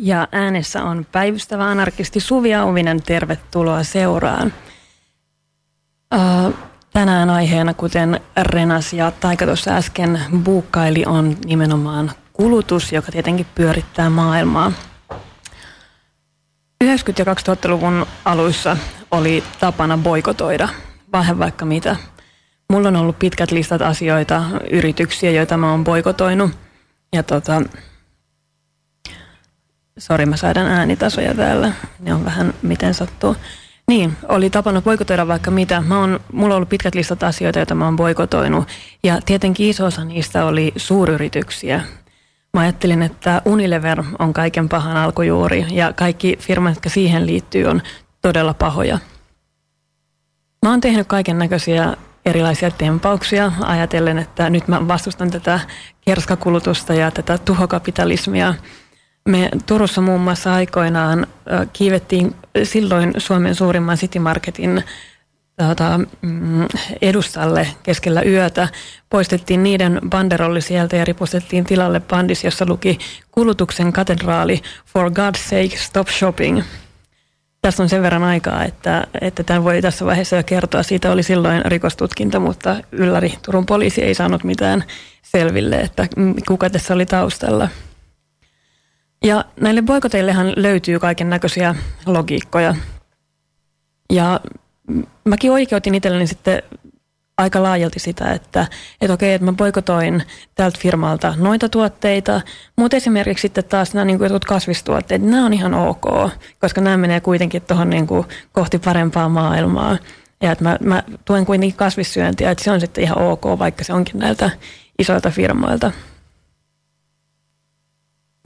Ja äänessä on päivystävä anarkisti Suvi Auvinen. Tervetuloa seuraan. tänään aiheena, kuten Renas ja Taika tuossa äsken buukkaili, on nimenomaan kulutus, joka tietenkin pyörittää maailmaa. 90- ja 2000-luvun aluissa oli tapana boikotoida vähän vaikka mitä. Mulla on ollut pitkät listat asioita, yrityksiä, joita mä oon boikotoinut. Ja tota, sori mä saidan äänitasoja täällä, ne on vähän miten sattuu. Niin, oli tapana boikotoida vaikka mitä. Mä oon, mulla on ollut pitkät listat asioita, joita mä oon boikotoinut. Ja tietenkin iso osa niistä oli suuryrityksiä. Mä ajattelin, että Unilever on kaiken pahan alkujuuri ja kaikki firmat, jotka siihen liittyy, on todella pahoja. Mä oon tehnyt kaiken näköisiä erilaisia tempauksia ajatellen, että nyt mä vastustan tätä kerskakulutusta ja tätä tuhokapitalismia. Me Turussa muun muassa aikoinaan kiivettiin silloin Suomen suurimman City Marketin tuota, mm, edustalle keskellä yötä. Poistettiin niiden banderolli sieltä ja ripustettiin tilalle bandis, jossa luki kulutuksen katedraali For God's sake, stop shopping. Tässä on sen verran aikaa, että, että tämän voi tässä vaiheessa jo kertoa. Siitä oli silloin rikostutkinta, mutta ylläri Turun poliisi ei saanut mitään selville, että kuka tässä oli taustalla. Ja näille boikoteillehan löytyy kaiken näköisiä logiikkoja. Ja mäkin oikeutin itselleni sitten aika laajalti sitä, että, että okei, että mä boikotoin tältä firmalta noita tuotteita, mutta esimerkiksi sitten taas nämä niin kuin jotkut kasvistuotteet, nämä on ihan ok, koska nämä menee kuitenkin tuohon niin kuin kohti parempaa maailmaa. Ja että mä, mä tuen kuitenkin kasvissyöntiä, että se on sitten ihan ok, vaikka se onkin näiltä isoilta firmoilta.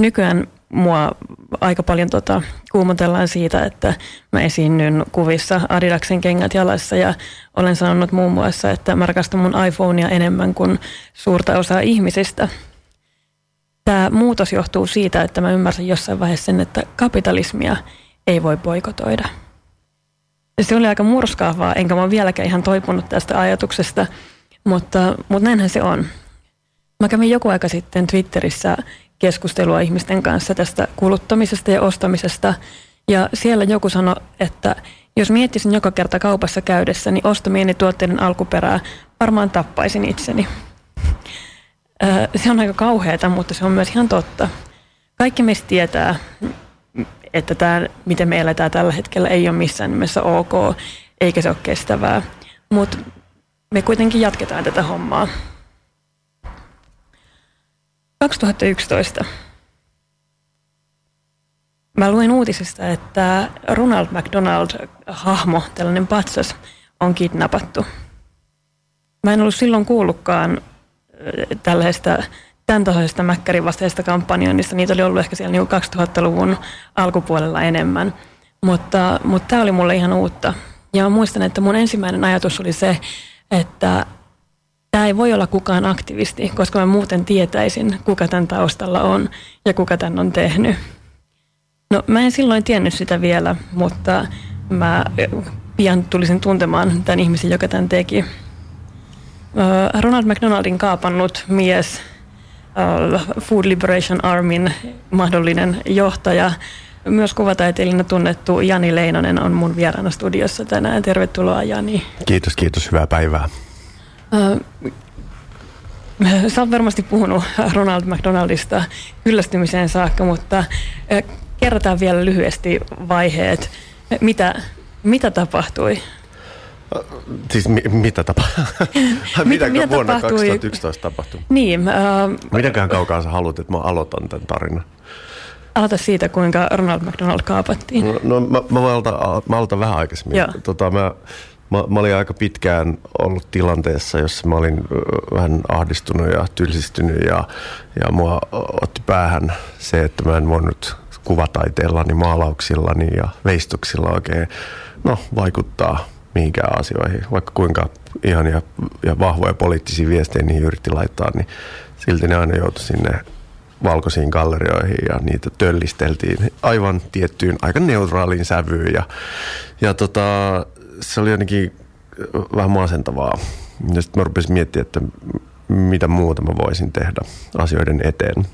Nykyään mua aika paljon tota, kuumotellaan siitä, että mä esiinnyn kuvissa Adidaksen kengät jalassa ja olen sanonut muun muassa, että mä rakastan mun iPhonea enemmän kuin suurta osaa ihmisistä. Tämä muutos johtuu siitä, että mä ymmärsin jossain vaiheessa sen, että kapitalismia ei voi boikotoida. Se oli aika murskaavaa, enkä mä ole vieläkään ihan toipunut tästä ajatuksesta, mutta, mutta näinhän se on. Mä kävin joku aika sitten Twitterissä keskustelua ihmisten kanssa tästä kuluttamisesta ja ostamisesta. Ja siellä joku sanoi, että jos miettisin joka kerta kaupassa käydessä, niin ostamieni tuotteiden alkuperää varmaan tappaisin itseni. Se on aika kauheata, mutta se on myös ihan totta. Kaikki meistä tietää, että tämä, miten me eletään tällä hetkellä, ei ole missään nimessä ok, eikä se ole kestävää. Mutta me kuitenkin jatketaan tätä hommaa. 2011 mä luin uutisesta, että Ronald McDonald-hahmo, tällainen patsas, on kidnappattu. Mä en ollut silloin kuullutkaan tällaista tämän tasoisesta Mäkkärin vastaisesta kampanjoinnista. Niitä oli ollut ehkä siellä niin 2000-luvun alkupuolella enemmän. Mutta, mutta tämä oli mulle ihan uutta. Ja muistan, että mun ensimmäinen ajatus oli se, että tämä ei voi olla kukaan aktivisti, koska mä muuten tietäisin, kuka tämän taustalla on ja kuka tämän on tehnyt. No mä en silloin tiennyt sitä vielä, mutta mä pian tulisin tuntemaan tämän ihmisen, joka tämän teki. Ronald McDonaldin kaapannut mies, Food Liberation Armin mahdollinen johtaja, myös kuvataiteilijana tunnettu Jani Leinonen on mun vieraana studiossa tänään. Tervetuloa Jani. Kiitos, kiitos. Hyvää päivää. Sä oot varmasti puhunut Ronald McDonaldista kyllästymiseen saakka, mutta kerrotaan vielä lyhyesti vaiheet. Mitä, mitä tapahtui? Siis mi- mitä tapahtui? mitä, mitä vuonna tapahtui? 2011 tapahtui? Niin. Uh, Mitenköhän kaukaa sä haluat, että mä aloitan tämän tarinan? Aloita siitä, kuinka Ronald McDonald kaapattiin. No, no mä, mä, aloitan, mä aloitan vähän aikaisemmin. Tota, mä, Mä, mä olin aika pitkään ollut tilanteessa, jossa mä olin vähän ahdistunut ja tylsistynyt ja, ja mua otti päähän se, että mä en voinut kuvataiteellani, maalauksillani ja veistoksilla oikein no, vaikuttaa mihinkään asioihin. Vaikka kuinka ihania ja vahvoja poliittisia viestejä niihin yritti laittaa, niin silti ne aina joutui sinne valkoisiin gallerioihin ja niitä töllisteltiin aivan tiettyyn aika neutraaliin sävyyn. Ja, ja tota, se oli jotenkin vähän masentavaa. Ja sitten mä rupesin miettimään, että mitä muuta mä voisin tehdä asioiden eteen.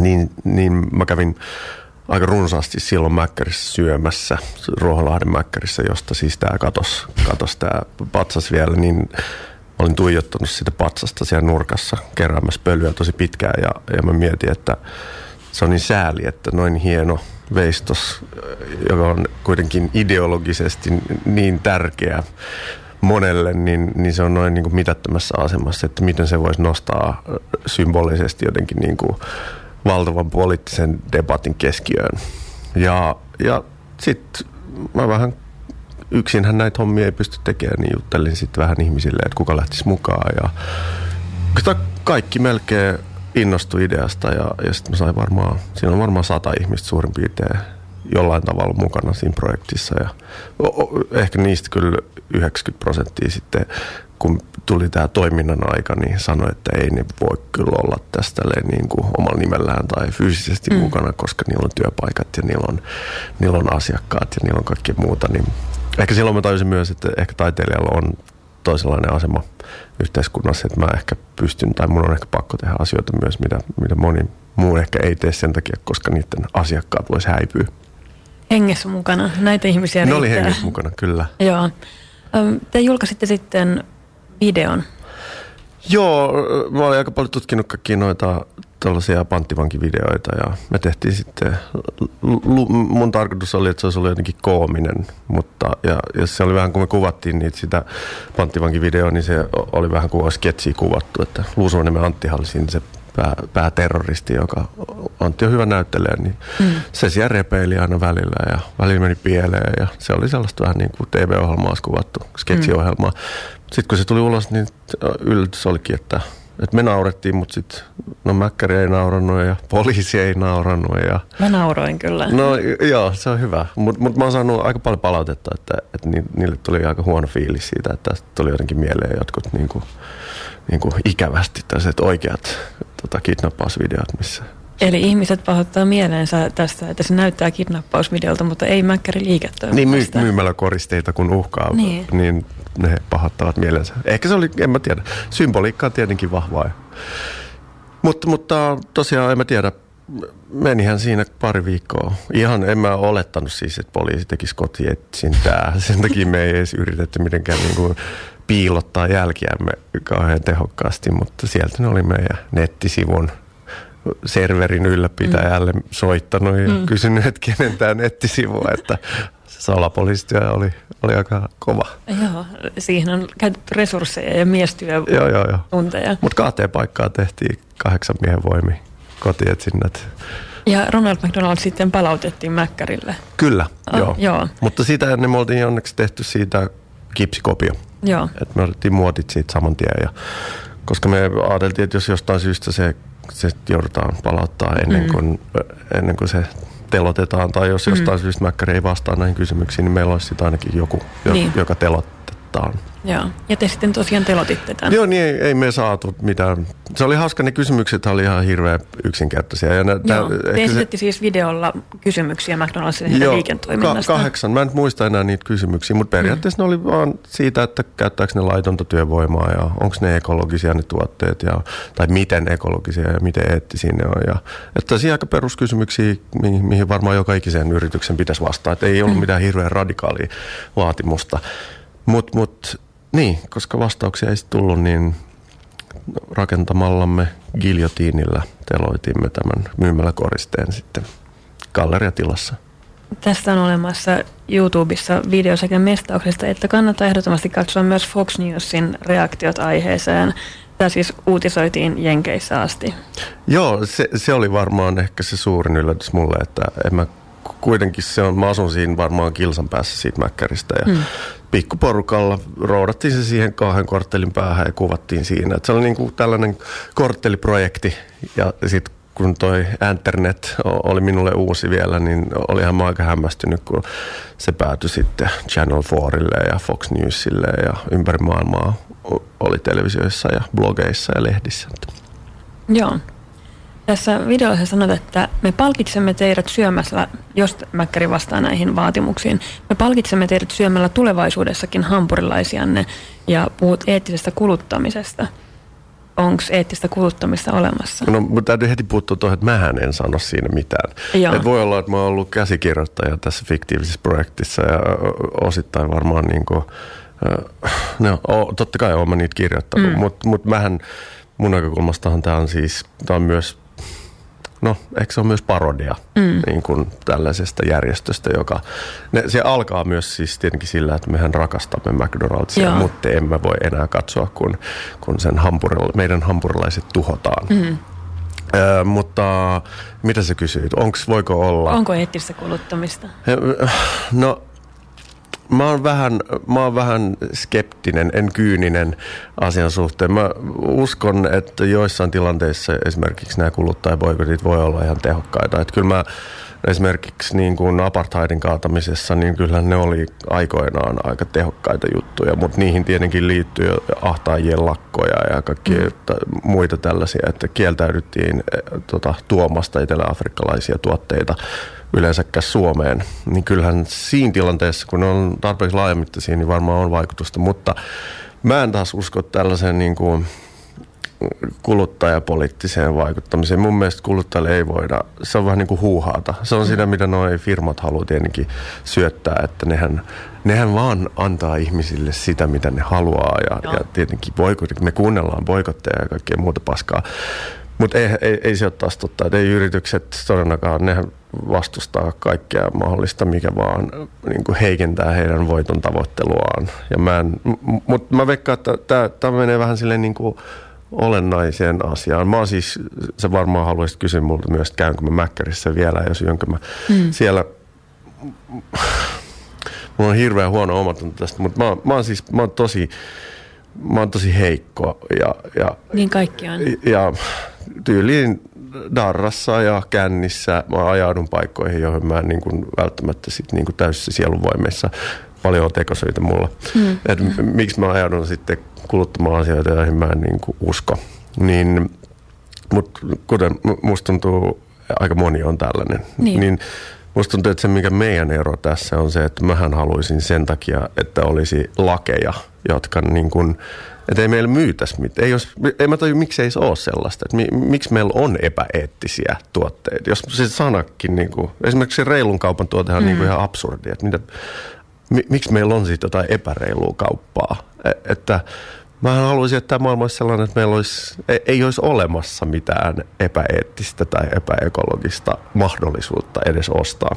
Niin, niin mä kävin aika runsaasti silloin Mäkkärissä syömässä, Ruoholahden Mäkkärissä, josta siis tämä katos, katos tämä patsas vielä, niin olin tuijottanut sitä patsasta siellä nurkassa keräämässä pölyä tosi pitkään ja, ja mä mietin, että se on niin sääli, että noin hieno veistos, joka on kuitenkin ideologisesti niin tärkeä monelle, niin, niin se on noin niin kuin mitättömässä asemassa, että miten se voisi nostaa symbolisesti jotenkin niin kuin valtavan poliittisen debatin keskiöön. Ja, ja sitten mä vähän yksinhän näitä hommia ei pysty tekemään, niin juttelin sitten vähän ihmisille, että kuka lähtisi mukaan. Ja kaikki melkein innostui ideasta ja, ja sitten mä sain varmaan, siinä on varmaan sata ihmistä suurin piirtein jollain tavalla mukana siinä projektissa. Ja ehkä niistä kyllä 90 prosenttia sitten, kun tuli tämä toiminnan aika, niin sanoi, että ei ne voi kyllä olla tästä niin kuin omalla nimellään tai fyysisesti mm. mukana, koska niillä on työpaikat ja niillä on, niillä on asiakkaat ja niillä on kaikki muuta. Niin ehkä silloin mä tajusin myös, että ehkä taiteilijalla on toisenlainen asema yhteiskunnassa, että mä ehkä pystyn tai mun on ehkä pakko tehdä asioita myös, mitä, mitä moni muu ehkä ei tee sen takia, koska niiden asiakkaat vois häipyä. Hengessä mukana, näitä ihmisiä Ne riittää. oli hengessä mukana, kyllä. Joo. Te julkaisitte sitten videon. Joo, mä olin aika paljon tutkinut kaikkia noita tällaisia panttivankivideoita ja me tehtiin sitten, mun tarkoitus oli, että se olisi ollut jotenkin koominen, mutta ja, ja se oli vähän kun me kuvattiin niitä sitä panttivankivideoa, niin se oli vähän kuin olisi sketsiä kuvattu, että Luusuvaniemen Antti siinä se pää, pääterroristi, joka Antti on hyvä näyttelijä, niin mm. se siellä repeili aina välillä ja välillä meni pieleen ja se oli sellaista vähän niin kuin TV-ohjelmaa kuvattu, sketsiohjelmaa. Mm. Sitten kun se tuli ulos, niin yllätys olikin, että et me naurettiin, mutta sitten no Mäkkäri ei naurannut ja poliisi ei naurannut. Ja, mä nauroin kyllä. No joo, se on hyvä. Mutta mut mä oon saanut aika paljon palautetta, että, että niille tuli aika huono fiilis siitä, että tästä tuli jotenkin mieleen jotkut niinku, niinku ikävästi tällaiset oikeat tota, kidnappausvideot, missä Eli ihmiset pahoittaa mieleensä tästä, että se näyttää kidnappausvideolta, mutta ei mäkkäri liiketoimista. Niin myy- myymällä koristeita kun uhkaa, niin. niin ne pahoittavat mielensä. Ehkä se oli, en mä tiedä. Symboliikka on tietenkin vahvaa. Mutta, mutta tosiaan en mä tiedä, menihän siinä pari viikkoa. Ihan en mä olettanut siis, että poliisi tekisi kotietsintää. Sen takia me ei edes yritetty mitenkään niin kuin piilottaa jälkiämme kauhean tehokkaasti, mutta sieltä ne oli meidän nettisivun serverin ylläpitäjälle mm. soittanut ja mm. kysynyt, että kenen tämä nettisivu, että salapoliisityö oli, oli aika kova. Joo, siihen on käytetty resursseja ja miestyö joo, joo, joo. tunteja. Mutta kahteen paikkaan tehtiin kahdeksan miehen voimi kotietsinnät. Ja Ronald McDonald sitten palautettiin Mäkkärille. Kyllä, oh, joo. joo. Mutta sitä ennen me oltiin onneksi tehty siitä kipsikopio. Joo. Et me otettiin muotit siitä saman tien. Ja, koska me ajateltiin, että jos jostain syystä se, se joudutaan palauttaa ennen mm. kuin, ennen kuin se telotetaan, tai jos jostain mm. syystä Mäkkäri ei vastaa näihin kysymyksiin, niin meillä olisi ainakin joku, niin. joka telotetaan. Joo, ja te sitten tosiaan telotitte tämän. Joo, niin ei, ei me saatu mitään. Se oli hauska, ne kysymykset oli ihan hirveän yksinkertaisia. Ja nä, Joo, nä, te esititte se... siis videolla kysymyksiä McDonaldsin Joo, liiketoiminnasta. Ka- kahdeksan, mä en muista enää niitä kysymyksiä, mutta periaatteessa mm. ne oli vaan siitä, että käyttääkö ne laitonta työvoimaa ja onko ne ekologisia ne tuotteet ja, tai miten ekologisia ja miten eettisiä ne on. Ja, että tässä aika peruskysymyksiä, mihin, mihin varmaan joka ikisen yrityksen pitäisi vastata. Että ei ollut mm. mitään hirveän radikaalia vaatimusta. Mutta mut, niin, koska vastauksia ei tullut, niin rakentamallamme giljotiinilla teloitimme tämän myymäläkoristeen sitten galleriatilassa. Tästä on olemassa YouTubessa video sekä mestauksesta, että kannattaa ehdottomasti katsoa myös Fox Newsin reaktiot aiheeseen. Tämä siis uutisoitiin Jenkeissä asti. Joo, se, se oli varmaan ehkä se suurin yllätys mulle, että en mä kuitenkin se on, mä asun siinä varmaan kilsan päässä siitä Mäkkäristä ja mm. pikkuporukalla roudattiin se siihen kahden korttelin päähän ja kuvattiin siinä. Et se oli niin kuin tällainen kortteliprojekti ja sitten kun toi internet oli minulle uusi vielä, niin olihan mä aika hämmästynyt, kun se päätyi sitten Channel 4 ja Fox Newsille ja ympäri maailmaa oli televisioissa ja blogeissa ja lehdissä. Joo. Tässä videossa sanot, että me palkitsemme teidät syömällä, jos Mäkkäri vastaa näihin vaatimuksiin, me palkitsemme teidät syömällä tulevaisuudessakin hampurilaisianne ja puhut eettisestä kuluttamisesta. onko eettistä kuluttamista olemassa? No, mutta täytyy heti puuttua tuohon, että mähän en sano siinä mitään. Et voi olla, että mä oon ollut käsikirjoittaja tässä fiktiivisessä projektissa ja osittain varmaan niin kuin, no, totta kai olen mä niitä kirjoittanut, mm. mutta mut mähän, mun näkökulmastahan tämä on siis, tämä on myös no, eikö se ole myös parodia mm. niin kuin tällaisesta järjestöstä, joka, ne, se alkaa myös siis tietenkin sillä, että mehän rakastamme McDonald'sia, Joo. mutta emme voi enää katsoa, kun, kun sen hampurilla, meidän hampurilaiset tuhotaan. Mm. Ö, mutta mitä sä kysyit? Onks, voiko olla... Onko eettistä kuluttamista? No Mä oon, vähän, mä oon vähän skeptinen, en kyyninen asian suhteen. Mä uskon, että joissain tilanteissa esimerkiksi nämä kuluttajaboikotit voi olla ihan tehokkaita. Että kyllä mä esimerkiksi niin kuin apartheidin kaatamisessa, niin kyllä ne oli aikoinaan aika tehokkaita juttuja, mutta niihin tietenkin liittyy ahtaajien lakkoja ja kaikki mm. muita tällaisia, että kieltäydyttiin tota, tuomasta etelä-afrikkalaisia tuotteita yleensäkään Suomeen, niin kyllähän siinä tilanteessa, kun ne on tarpeeksi laajamittaisia, niin varmaan on vaikutusta, mutta mä en taas usko tällaiseen niin kuin kuluttajapoliittiseen vaikuttamiseen. Mun mielestä kuluttajalle ei voida, se on vähän niin kuin huuhaata. Se on sitä, mitä nuo firmat haluaa tietenkin syöttää, että nehän, nehän vaan antaa ihmisille sitä, mitä ne haluaa. Ja, ja tietenkin boikotit, me kuunnellaan boikotteja ja kaikkea muuta paskaa. Mutta ei, ei, ei se ole taas totta, että ei yritykset todennakaan, nehän vastustaa kaikkea mahdollista, mikä vaan niin kuin heikentää heidän voiton tavoitteluaan. Ja mä en, mutta mä veikkaan, että tämä menee vähän silleen niin kuin olennaiseen asiaan. Mä siis, sä varmaan haluaisit kysyä multa myös, että käynkö mä Mäkkärissä vielä ja syönkö mä mm. siellä. Mulla on hirveän huono omatunto tästä, mutta mä, mä oon siis, mä oon tosi, mä oon tosi heikko. Ja, ja, niin kaikki on. Ja tyyliin darrassa ja kännissä mä ajaudun paikkoihin, joihin mä en niin kuin välttämättä sit niin kuin täysissä sielunvoimissa paljon tekosyitä mulla. Mm. Et miksi mä ajaudun sitten kuluttamaan asioita, joihin mä en niin kuin usko. Niin, mutta kuten musta tuntuu, aika moni on tällainen. Niin. niin musta tuntuu, että se mikä meidän ero tässä on se, että mähän haluaisin sen takia, että olisi lakeja, jotka niin kuin että ei meillä myytäisi mitään. Ei, jos, ei mä taju, miksi ei se ole sellaista. Että mi, miksi meillä on epäeettisiä tuotteita. Jos se sanakin, niin kuin, esimerkiksi se reilun kaupan tuotehan mm. niin kuin ihan absurdi. Että mitä, mi, miksi meillä on sitten jotain epäreilua kauppaa. E, että Mä haluaisin, että tämä maailma olisi sellainen, että meillä olisi, ei, ei olisi olemassa mitään epäeettistä tai epäekologista mahdollisuutta edes ostaa.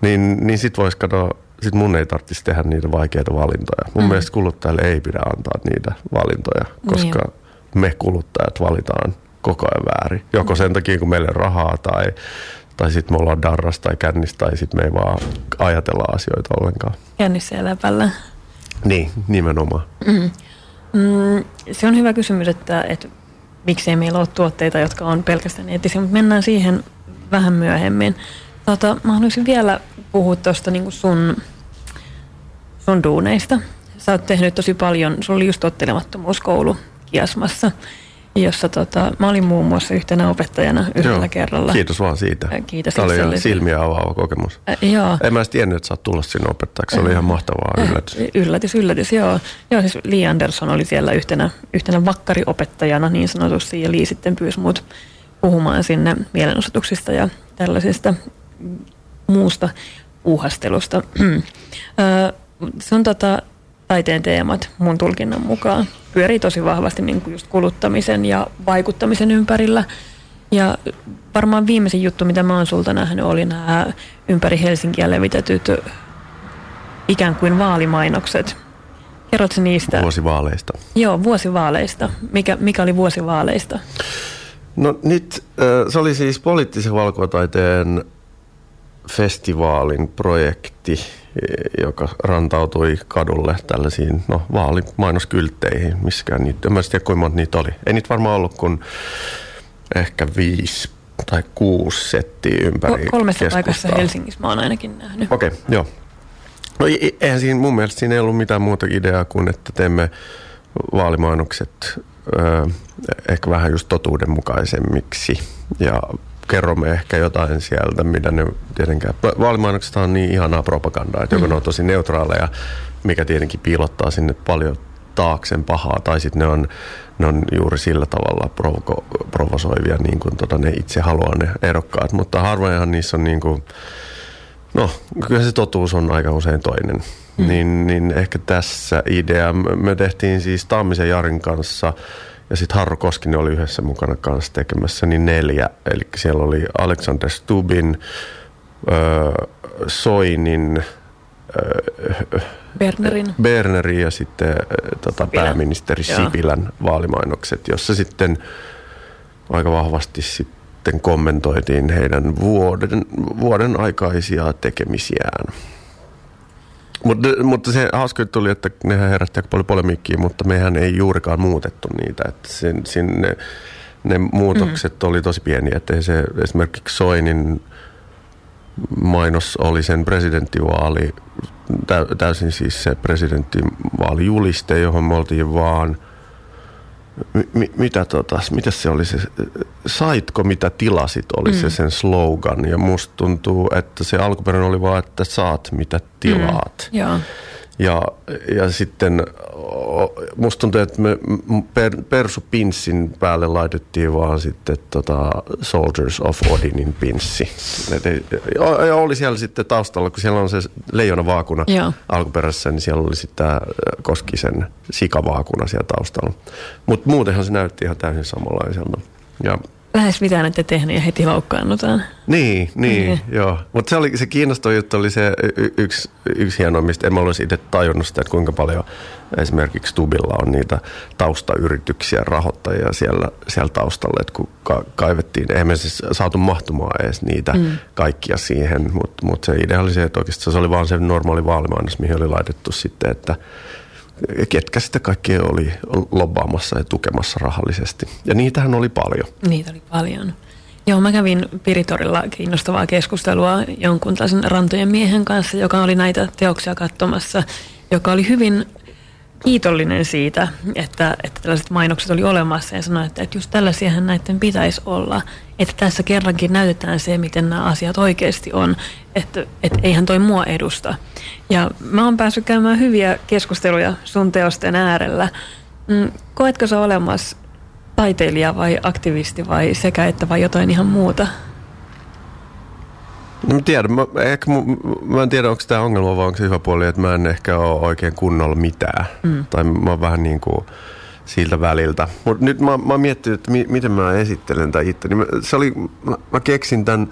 Niin, niin sitten voisi katsoa sit mun ei tarvitsisi tehdä niitä vaikeita valintoja. Mun mm. mielestä kuluttajille ei pidä antaa niitä valintoja, koska niin. me kuluttajat valitaan koko ajan väärin. Joko sen takia, kun meille rahaa tai, tai sitten me ollaan darras tai kännis tai sitten me ei vaan ajatella asioita ollenkaan. Kännissä ja läpällä. Niin, nimenomaan. Mm. Mm, se on hyvä kysymys, että, että miksei meillä ole tuotteita, jotka on pelkästään eettisiä, mutta mennään siihen vähän myöhemmin. Tota, mä haluaisin vielä puhua tuosta niin sun, sun duuneista. Sä oot tehnyt tosi paljon, sulla oli just tottelemattomuuskoulu Kiasmassa, jossa tota, mä olin muun muassa yhtenä opettajana yhdellä joo, kerralla. Kiitos vaan siitä. Kiitos. Tämä oli ihan silmiä avaava kokemus. Ä, joo. En mä edes tiennyt, että sä oot tulla sinne opettajaksi. Se oli ihan mahtavaa yllätys. Yllätys, yllätys, joo. Joo, siis Lee Anderson oli siellä yhtenä, yhtenä vakkariopettajana niin sanotusti, ja Lee sitten pyysi mut puhumaan sinne mielenosoituksista ja tällaisista muusta puuhastelusta. Se on tota, taiteen teemat mun tulkinnan mukaan. Pyörii tosi vahvasti niin kuin just kuluttamisen ja vaikuttamisen ympärillä. Ja varmaan viimeisin juttu, mitä mä oon sulta nähnyt, oli nämä ympäri Helsinkiä levitetyt ikään kuin vaalimainokset. Kerrotko niistä? Vuosivaaleista. Joo, vuosivaaleista. Mikä, mikä oli vuosivaaleista? No nyt, se oli siis poliittisen valkotaiteen festivaalin projekti, joka rantautui kadulle tällaisiin no, vaalimainoskyltteihin, missäkään niitä, en tiedä kuinka monta niitä oli. Ei niitä varmaan ollut kuin ehkä viisi tai kuusi settiä ympäri Kolmessa paikassa Helsingissä mä oon ainakin nähnyt. Okei, okay, joo. No eihän siinä mun mielestä siinä ei ollut mitään muuta ideaa kuin, että teemme vaalimainokset ö, ehkä vähän just totuudenmukaisemmiksi ja kerromme ehkä jotain sieltä, mitä ne tietenkään... Vaalimainokset on niin ihanaa propagandaa, että mm. joko ne on tosi neutraaleja, mikä tietenkin piilottaa sinne paljon taaksen pahaa tai sitten ne on, ne on juuri sillä tavalla provo- provosoivia niin kuin tota, ne itse haluaa ne ehdokkaat, mutta harvoinhan niissä on niin kuin, no kyllä se totuus on aika usein toinen. Mm. Niin, niin ehkä tässä idea, me tehtiin siis Tammisen Jarin kanssa ja sitten Harro Koskinen oli yhdessä mukana kanssa tekemässä, niin neljä. Eli siellä oli Alexander Stubin, äh, Soinin, Bernerin. Bernerin ja sitten äh, tota, pääministeri Joo. Sipilän vaalimainokset, jossa sitten aika vahvasti sitten kommentoitiin heidän vuoden, vuoden aikaisia tekemisiään. Mutta, mutta se hauska tuli, että nehän herätti aika paljon polemiikkiä, mutta mehän ei juurikaan muutettu niitä. Että sen, sinne, ne muutokset mm. oli tosi pieniä, että se esimerkiksi Soinin mainos oli sen presidenttivaali, täysin siis se presidenttivaalijuliste, johon me oltiin vaan – mi, mitä, tota, mitä se oli se, saitko mitä tilasit, oli mm. se sen slogan. Ja musta tuntuu, että se alkuperäinen oli vaan, että saat mitä tilaat. Mm. Joo. Ja, ja sitten musta tuntuu, että me per, Persu Pinssin päälle laitettiin vaan sitten tota Soldiers of Odinin pinssi. Ja, ja oli siellä sitten taustalla, kun siellä on se leijona vaakuna Joo. alkuperäisessä, niin siellä oli sitten Koskisen sikavaakuna siellä taustalla. Mutta muutenhan se näytti ihan täysin samanlaiselta. Ja lähes mitään ette tehnyt ja heti loukkaannutaan. Niin, niin, niin. joo. Mutta se, oli, se kiinnostava juttu oli se y- yksi, yksi hieno, mistä en mä olisi itse tajunnut sitä, että kuinka paljon esimerkiksi Tubilla on niitä taustayrityksiä, rahoittajia siellä, siellä taustalla, että kun ka- kaivettiin, eihän me siis saatu mahtumaan edes niitä mm. kaikkia siihen, mutta mut se idea oli se, että oikeastaan se oli vaan se normaali vaalimainos, mihin oli laitettu sitten, että ketkä sitä kaikki oli lobbaamassa ja tukemassa rahallisesti. Ja niitähän oli paljon. Niitä oli paljon. Joo, mä kävin Piritorilla kiinnostavaa keskustelua jonkun tällaisen rantojen miehen kanssa, joka oli näitä teoksia katsomassa, joka oli hyvin kiitollinen siitä, että, että tällaiset mainokset oli olemassa ja sanoi, että, että just tällaisiahan näiden pitäisi olla. Että tässä kerrankin näytetään se, miten nämä asiat oikeasti on, että, että eihän toi mua edusta. Ja mä oon päässyt käymään hyviä keskusteluja sun teosten äärellä. Mm, koetko sä olemassa taiteilija vai aktivisti vai sekä että vai jotain ihan muuta? No mä tiedän, mä, ehkä, mä, mä en tiedä onko tämä ongelma vai onko se hyvä puoli, että mä en ehkä ole oikein kunnolla mitään. Mm. Tai mä oon vähän niin kuin siltä väliltä. Mutta nyt mä, mä miettinyt, että mi, miten mä esittelen tätä itse. Niin se oli, mä, mä keksin tämän,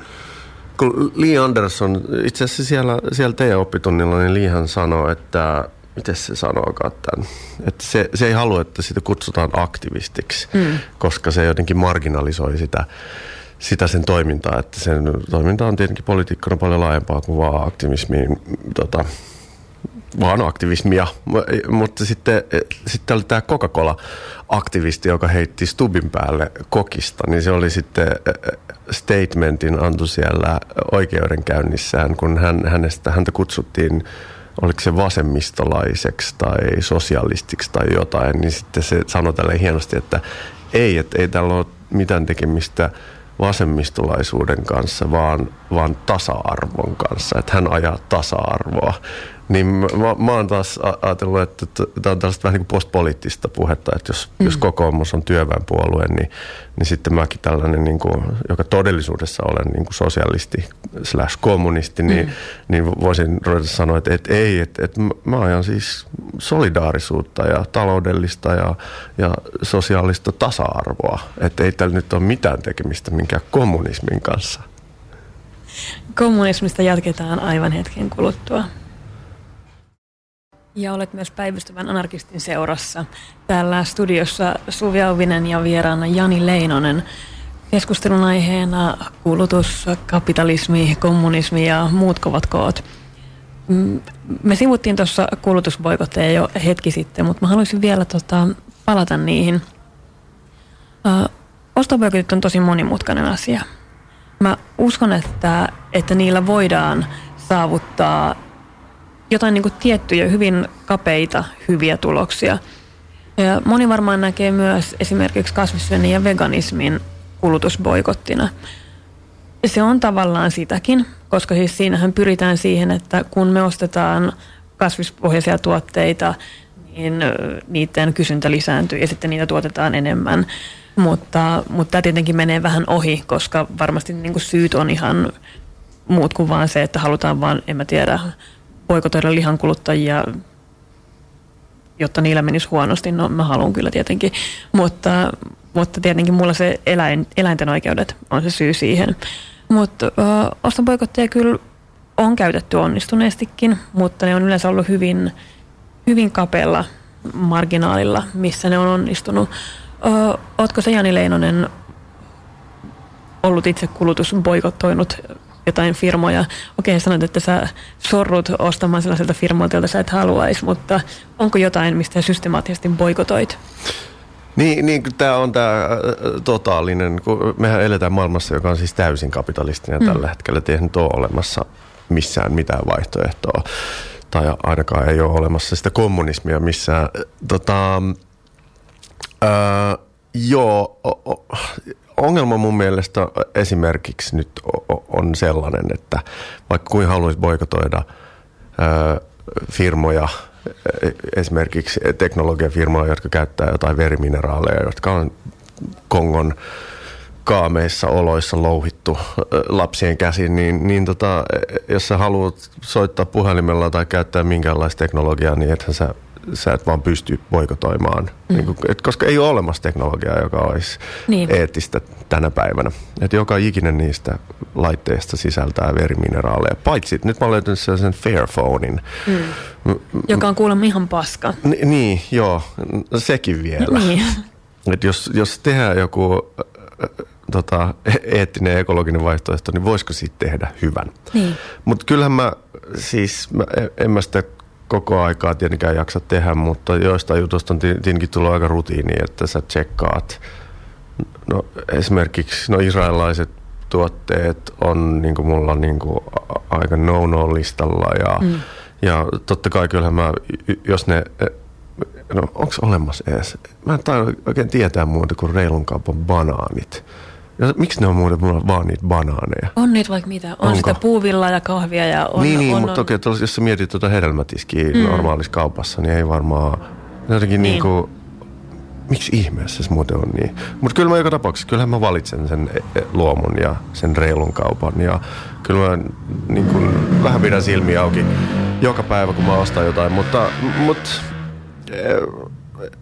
kun Lee Anderson, itse asiassa siellä, siellä teidän oppitunnilla, niin Leehan sanoi, että miten se sanookaan tämän, että se, se ei halua, että sitä kutsutaan aktivistiksi, mm. koska se jotenkin marginalisoi sitä sitä sen toimintaa, että sen toiminta on tietenkin politiikkana paljon laajempaa kuin vaan aktivismiin, tota, vaan aktivismia, mutta sitten, sitten oli tämä Coca-Cola-aktivisti, joka heitti stubin päälle kokista, niin se oli sitten statementin antu siellä oikeudenkäynnissään, kun hän, hänestä, häntä kutsuttiin oliko se vasemmistolaiseksi tai sosialistiksi tai jotain, niin sitten se sanoi tälle hienosti, että ei, että ei tällä ole mitään tekemistä vasemmistolaisuuden kanssa, vaan, vaan tasa-arvon kanssa, että hän ajaa tasa-arvoa. Niin mä, mä oon taas ajatellut, että tämä on tällaista vähän niin kuin postpoliittista puhetta, että jos, mm. jos kokoomus on työväenpuolue, niin, niin sitten mäkin tällainen, niin kuin, joka todellisuudessa olen niin kuin sosialisti slash kommunisti, niin, mm. niin voisin ruveta sanoa, että, että ei, että, että mä ajan siis solidaarisuutta ja taloudellista ja, ja sosiaalista tasa-arvoa. Että ei tällä nyt ole mitään tekemistä minkään kommunismin kanssa. Kommunismista jatketaan aivan hetken kuluttua. Ja olet myös päivystävän anarkistin seurassa. Täällä studiossa Suvi Auvinen ja vieraana Jani Leinonen. Keskustelun aiheena kulutus, kapitalismi, kommunismi ja muut kovat koot. Mm, me sivuttiin tuossa kulutusboikotteja jo hetki sitten, mutta mä haluaisin vielä tota, palata niihin. Ostoboikotit on tosi monimutkainen asia. Mä uskon, että, että niillä voidaan saavuttaa jotain niin kuin tiettyjä hyvin kapeita hyviä tuloksia. Ja moni varmaan näkee myös esimerkiksi kasvissyönnin ja veganismin kulutusboikottina. Se on tavallaan sitäkin, koska siis siinähän pyritään siihen, että kun me ostetaan kasvispohjaisia tuotteita, niin niiden kysyntä lisääntyy ja sitten niitä tuotetaan enemmän. Mutta, mutta tämä tietenkin menee vähän ohi, koska varmasti niin kuin syyt on ihan muut kuin vaan se, että halutaan vaan, en mä tiedä, boikotoida lihankuluttajia, jotta niillä menisi huonosti. No mä haluan kyllä tietenkin, mutta, mutta tietenkin mulla se eläin, eläinten oikeudet on se syy siihen. Mutta uh, ostoboikotteja kyllä on käytetty onnistuneestikin, mutta ne on yleensä ollut hyvin, hyvin kapealla marginaalilla, missä ne on onnistunut. Uh, ootko se Jani Leinonen ollut itse kulutusboikottoinut jotain firmoja. Okei, sanoit, että sä sorrut ostamaan sellaiselta firmoilta, jolta sä et haluaisi, mutta onko jotain, mistä systemaattisesti boikotoit? Niin, niin tämä on tämä äh, totaalinen, kun mehän eletään maailmassa, joka on siis täysin kapitalistinen mm. tällä hetkellä. Ei nyt ole olemassa missään mitään vaihtoehtoa. Tai ainakaan ei ole olemassa sitä kommunismia missään. Tota, ää, joo, o, o, ongelma mun mielestä esimerkiksi nyt on sellainen, että vaikka kuin haluaisi boikotoida firmoja, e, esimerkiksi teknologiafirmoja, jotka käyttää jotain verimineraaleja, jotka on Kongon kaameissa oloissa louhittu lapsien käsin, niin, niin tota, e, jos sä haluat soittaa puhelimella tai käyttää minkäänlaista teknologiaa, niin ethän sä sä et vaan pysty boikotoimaan, mm. niin kuin, et, koska ei ole olemassa teknologiaa, joka olisi niin. eettistä tänä päivänä. Et joka ikinen niistä laitteista sisältää verimineraaleja, paitsi nyt mä olen löytänyt sellaisen Fairphonein. Mm. Joka on kuulemma ihan paska. Ni, niin, joo, sekin vielä. Niin. Et jos, jos tehdään joku tota, eettinen ekologinen vaihtoehto, niin voisiko siitä tehdä hyvän? Niin. Mutta kyllähän mä siis, mä, en mä sitä koko aikaa tietenkään jaksa tehdä, mutta joista jutusta on tietenkin tullut aika rutiini, että sä tsekkaat. No, esimerkiksi no israelilaiset tuotteet on niin kuin mulla niin kuin aika no-no-listalla ja, mm. ja totta kai kyllähän mä, jos ne, no onko olemassa edes, mä en oikein tietää muuta kuin reilun kaupan banaanit. Ja miksi ne on muuten vaan niitä banaaneja? On niitä vaikka mitä. On Onko? sitä puuvillaa ja kahvia ja on... Niin, niin on, mutta on. Toki, jos sä mietit tuota hedelmätiskiä mm. normaalissa kaupassa, niin ei varmaan... Jotenkin niin. niinku... Miksi ihmeessä se muuten on niin? Mutta kyllä mä joka tapauksessa, kyllähän mä valitsen sen e- e- luomun ja sen reilun kaupan. Ja kyllä mä niin kuin, vähän pidän silmiä auki joka päivä, kun mä ostan jotain. Mutta, mutta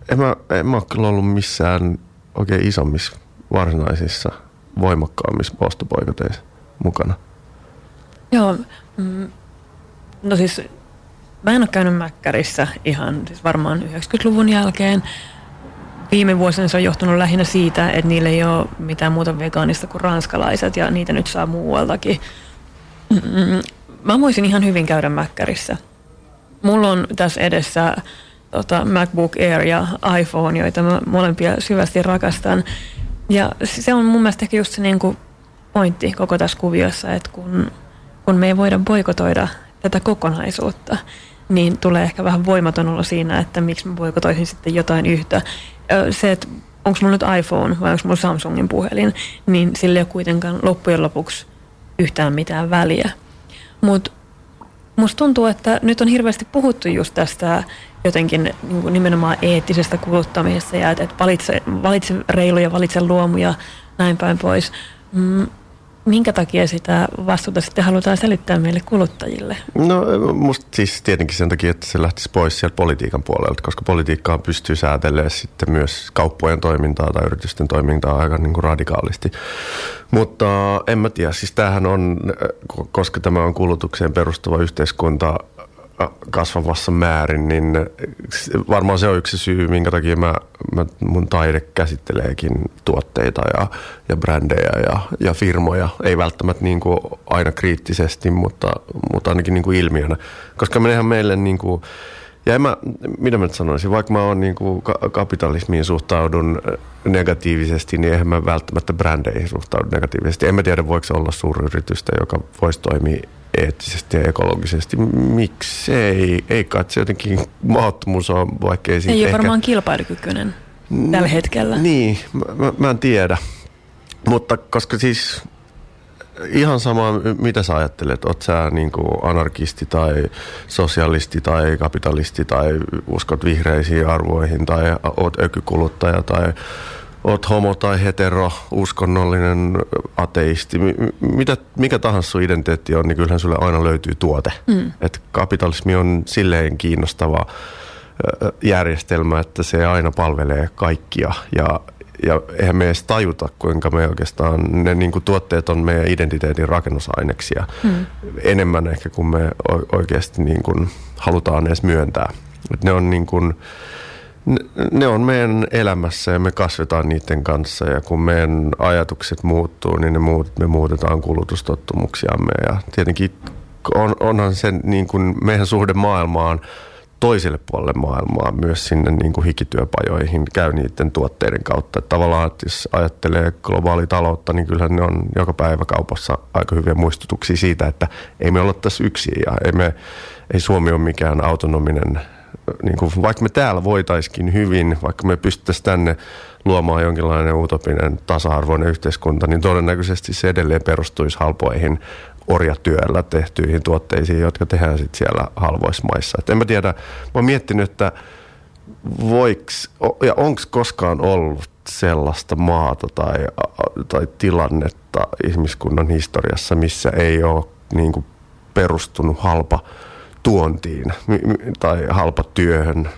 en mä, en mä ole kyllä ollut missään oikein isommissa varsinaisissa voimakkaammissa ostopoikateissa mukana? Joo, mm, no siis mä en ole käynyt Mäkkärissä ihan siis varmaan 90-luvun jälkeen. Viime vuosina se on johtunut lähinnä siitä, että niillä ei ole mitään muuta vegaanista kuin ranskalaiset ja niitä nyt saa muualtakin. Mm, mä voisin ihan hyvin käydä Mäkkärissä. Mulla on tässä edessä tota, MacBook Air ja iPhone, joita mä molempia syvästi rakastan. Ja se on mun mielestä ehkä just se niin kuin pointti koko tässä kuviossa, että kun, kun me ei voida boikotoida tätä kokonaisuutta, niin tulee ehkä vähän voimaton olla siinä, että miksi mä boikotoisin sitten jotain yhtä. Se, että onko mulla nyt iPhone vai onko mulla Samsungin puhelin, niin sillä ei ole kuitenkaan loppujen lopuksi yhtään mitään väliä. Mutta musta tuntuu, että nyt on hirveästi puhuttu just tästä jotenkin niin kuin nimenomaan eettisestä kuluttamisesta ja että valitse, valitse reilu ja valitse luomu ja näin päin pois. Mm, minkä takia sitä vastuuta sitten halutaan selittää meille kuluttajille? No musta siis tietenkin sen takia, että se lähtisi pois sieltä politiikan puolelta, koska politiikkaa pystyy säätelemään sitten myös kauppojen toimintaa tai yritysten toimintaa aika niin kuin radikaalisti. Mutta en mä tiedä, siis tämähän on, koska tämä on kulutukseen perustuva yhteiskunta, kasvavassa määrin, niin varmaan se on yksi syy, minkä takia mä, mä, mun taide käsitteleekin tuotteita ja, ja brändejä ja, ja firmoja. Ei välttämättä niin kuin aina kriittisesti, mutta, mutta ainakin niin kuin ilmiönä. Koska menehän meille niin kuin, ja en mä, mitä mä sanoisin, vaikka mä oon niin kuin kapitalismiin suhtaudun negatiivisesti, niin eihän mä välttämättä brändeihin suhtaudu negatiivisesti. En mä tiedä, voiko se olla suuryritystä, joka voisi toimia eettisesti ja ekologisesti. Miksei? Ei kai se jotenkin mahdottomuus on, vaikka ei siitä Ei ole ehkä... varmaan kilpailukykyinen tällä hetkellä. Niin, mä, mä en tiedä. Mutta koska siis ihan sama, mitä sä ajattelet. Oot sä niin kuin anarkisti tai sosialisti tai kapitalisti tai uskot vihreisiin arvoihin tai oot ökykuluttaja tai oot homo tai hetero, uskonnollinen ateisti, mitä, mikä tahansa sun identiteetti on, niin kyllähän sulle aina löytyy tuote. Mm. Et kapitalismi on silleen kiinnostava järjestelmä, että se aina palvelee kaikkia ja ja eihän me edes tajuta, kuinka me oikeastaan, ne niin kuin tuotteet on meidän identiteetin rakennusaineksia hmm. enemmän ehkä kuin me oikeasti niin kuin halutaan edes myöntää. Et ne on niin kuin, ne on meidän elämässä ja me kasvetaan niiden kanssa ja kun meidän ajatukset muuttuu, niin ne muut, me muutetaan kulutustottumuksiamme ja tietenkin on, onhan se niin kuin meidän suhde maailmaan toiselle puolelle maailmaa, myös sinne niin kuin hikityöpajoihin, käy niiden tuotteiden kautta. Että tavallaan, että jos ajattelee globaalitaloutta, niin kyllähän ne on joka päivä kaupassa aika hyviä muistutuksia siitä, että ei me olla tässä yksin ja ei, me, ei Suomi ole mikään autonominen, niin kuin, vaikka me täällä voitaisiin hyvin, vaikka me pystyttäisiin tänne luomaan jonkinlainen utopinen tasa-arvoinen yhteiskunta, niin todennäköisesti se edelleen perustuisi halpoihin orjatyöllä tehtyihin tuotteisiin, jotka tehdään sitten siellä halvoissa maissa. Et en mä tiedä, mä oon miettinyt, että voiks, ja onko koskaan ollut sellaista maata tai, tai tilannetta ihmiskunnan historiassa, missä ei ole niin kuin perustunut halpa tuontiin tai halpa työhön,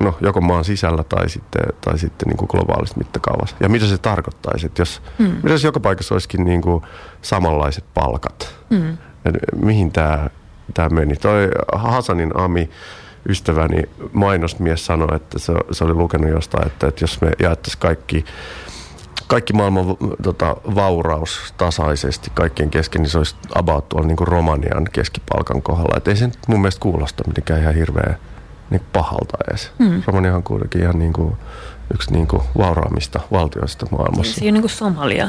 no joko maan sisällä tai sitten, tai sitten niin kuin globaalista mittakaavassa. Ja mitä se tarkoittaisi, että jos, mm. mitä jos joka paikassa olisikin niin kuin samanlaiset palkat? Mm. mihin tämä, tämä meni? Toi Hasanin Ami, ystäväni mainosmies sanoi, että se, se oli lukenut jostain, että, että jos me jaettaisiin kaikki kaikki maailman tota, vauraus tasaisesti kaikkien kesken, niin se olisi about tuolla niin kuin Romanian keskipalkan kohdalla. Et ei se mun mielestä kuulosta mitenkään ihan hirveän niin pahalta edes. Mm. Romania on kuitenkin ihan niin kuin, yksi niin kuin vauraamista valtioista maailmassa. Se ei ole niin kuin Somalia.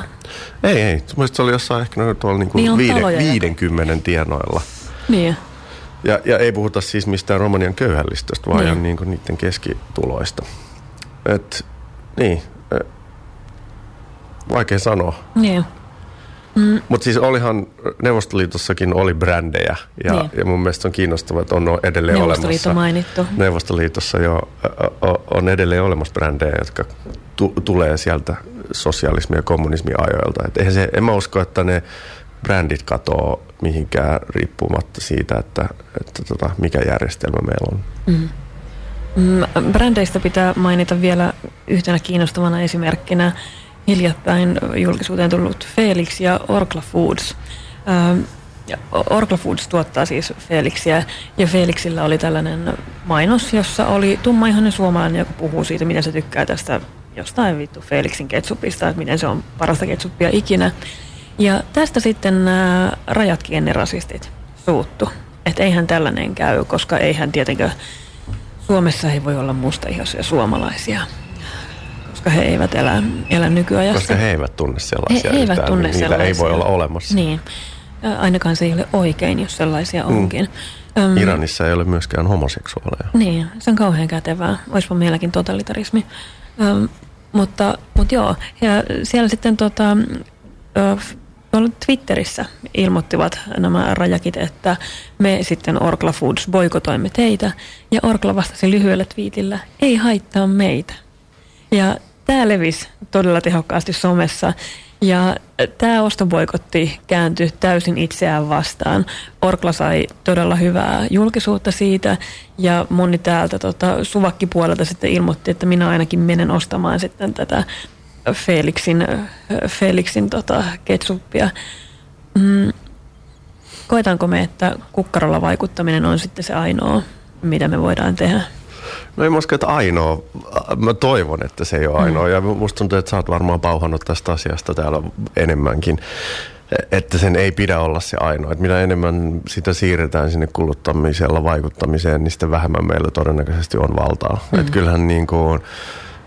Ei, ei. Mielestäni se oli jossain ehkä tuolla niin kuin niin viide, 50 tienoilla. Niin. Ja, ja ei puhuta siis mistään Romanian köyhällistöstä, vaan niin. niin kuin niiden keskituloista. Et, niin, vaikea sanoa. Niin. Mm. Mutta siis olihan, Neuvostoliitossakin oli brändejä ja, niin. ja mun mielestä on kiinnostavaa, että on edelleen Neuvostoliitto olemassa. mainittu. Neuvostoliitossa jo on edelleen olemassa brändejä, jotka tu- tulee sieltä sosialismi- ja kommunismin ajoilta. Et eihän se, en mä usko, että ne brändit katoo mihinkään riippumatta siitä, että, että tota, mikä järjestelmä meillä on. Mm. Mm, brändeistä pitää mainita vielä yhtenä kiinnostavana esimerkkinä hiljattain julkisuuteen tullut Felix ja Orkla Foods. Ähm, Orkla Foods tuottaa siis Felixia ja Felixillä oli tällainen mainos, jossa oli tummaihainen suomalainen, joka puhuu siitä, miten se tykkää tästä jostain vittu Felixin ketsupista, että miten se on parasta ketsuppia ikinä. Ja tästä sitten nämä rajatkin ennen rasistit suuttu. Että eihän tällainen käy, koska eihän tietenkään Suomessa ei voi olla mustaihoisia suomalaisia koska he eivät elä, elä nykyajassa. Koska he eivät tunne sellaisia he, he eivät tunne niin sellaisia. ei voi olla olemassa. Niin. Ainakaan se ei ole oikein, jos sellaisia mm. onkin. Mm. Iranissa ei ole myöskään homoseksuaaleja. Niin, se on kauhean kätevää. Olisipa meilläkin totalitarismi. Um, mutta, mutta joo, ja siellä sitten tota, uh, Twitterissä ilmoittivat nämä rajakit, että me sitten Orkla Foods boikotoimme teitä. Ja Orkla vastasi lyhyellä twiitillä, ei haittaa meitä. Ja tämä levisi todella tehokkaasti somessa. Ja tämä ostoboikotti kääntyi täysin itseään vastaan. Orkla sai todella hyvää julkisuutta siitä ja moni täältä tota, suvakkipuolelta sitten ilmoitti, että minä ainakin menen ostamaan sitten tätä Felixin, Felixin tota, ketsuppia. Mm, koetaanko me, että kukkarolla vaikuttaminen on sitten se ainoa, mitä me voidaan tehdä? No ei usko, että ainoa. Mä toivon, että se ei ole ainoa. Mm. Ja musta tuntuu, että sä oot varmaan pauhannut tästä asiasta täällä enemmänkin. Että sen ei pidä olla se ainoa. Että mitä enemmän sitä siirretään sinne kuluttamisella vaikuttamiseen, niin sitten vähemmän meillä todennäköisesti on valtaa. Mm. Että kyllähän niin kuin,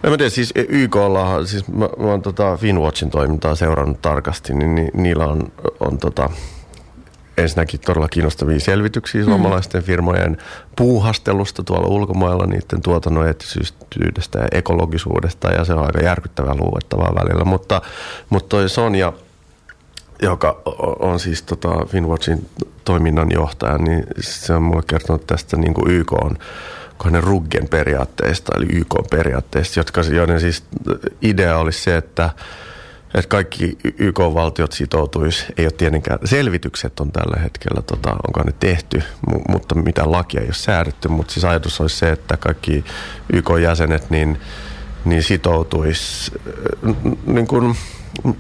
en mä tiedä, siis YKlla, siis mä, mä oon tota Finwatchin toimintaa seurannut tarkasti, niin ni, niillä on, on tota, ensinnäkin todella kiinnostavia selvityksiä mm. suomalaisten firmojen puuhastelusta tuolla ulkomailla, niiden tuotannon eettisyydestä ja ekologisuudesta, ja se on aika järkyttävää luettavaa välillä. Mutta, mutta toi Sonja, joka on siis tota Finwatchin toiminnanjohtaja, niin se on mulle kertonut tästä niin kuin YK on ne Ruggen periaatteista, eli YK periaatteista, jotka, joiden siis idea olisi se, että että kaikki YK-valtiot sitoutuisi, ei ole tietenkään, selvitykset on tällä hetkellä, tota, onko ne tehty, mutta mitä lakia ei ole säädetty, mutta siis ajatus olisi se, että kaikki YK-jäsenet niin, niin sitoutuisi niin kuin,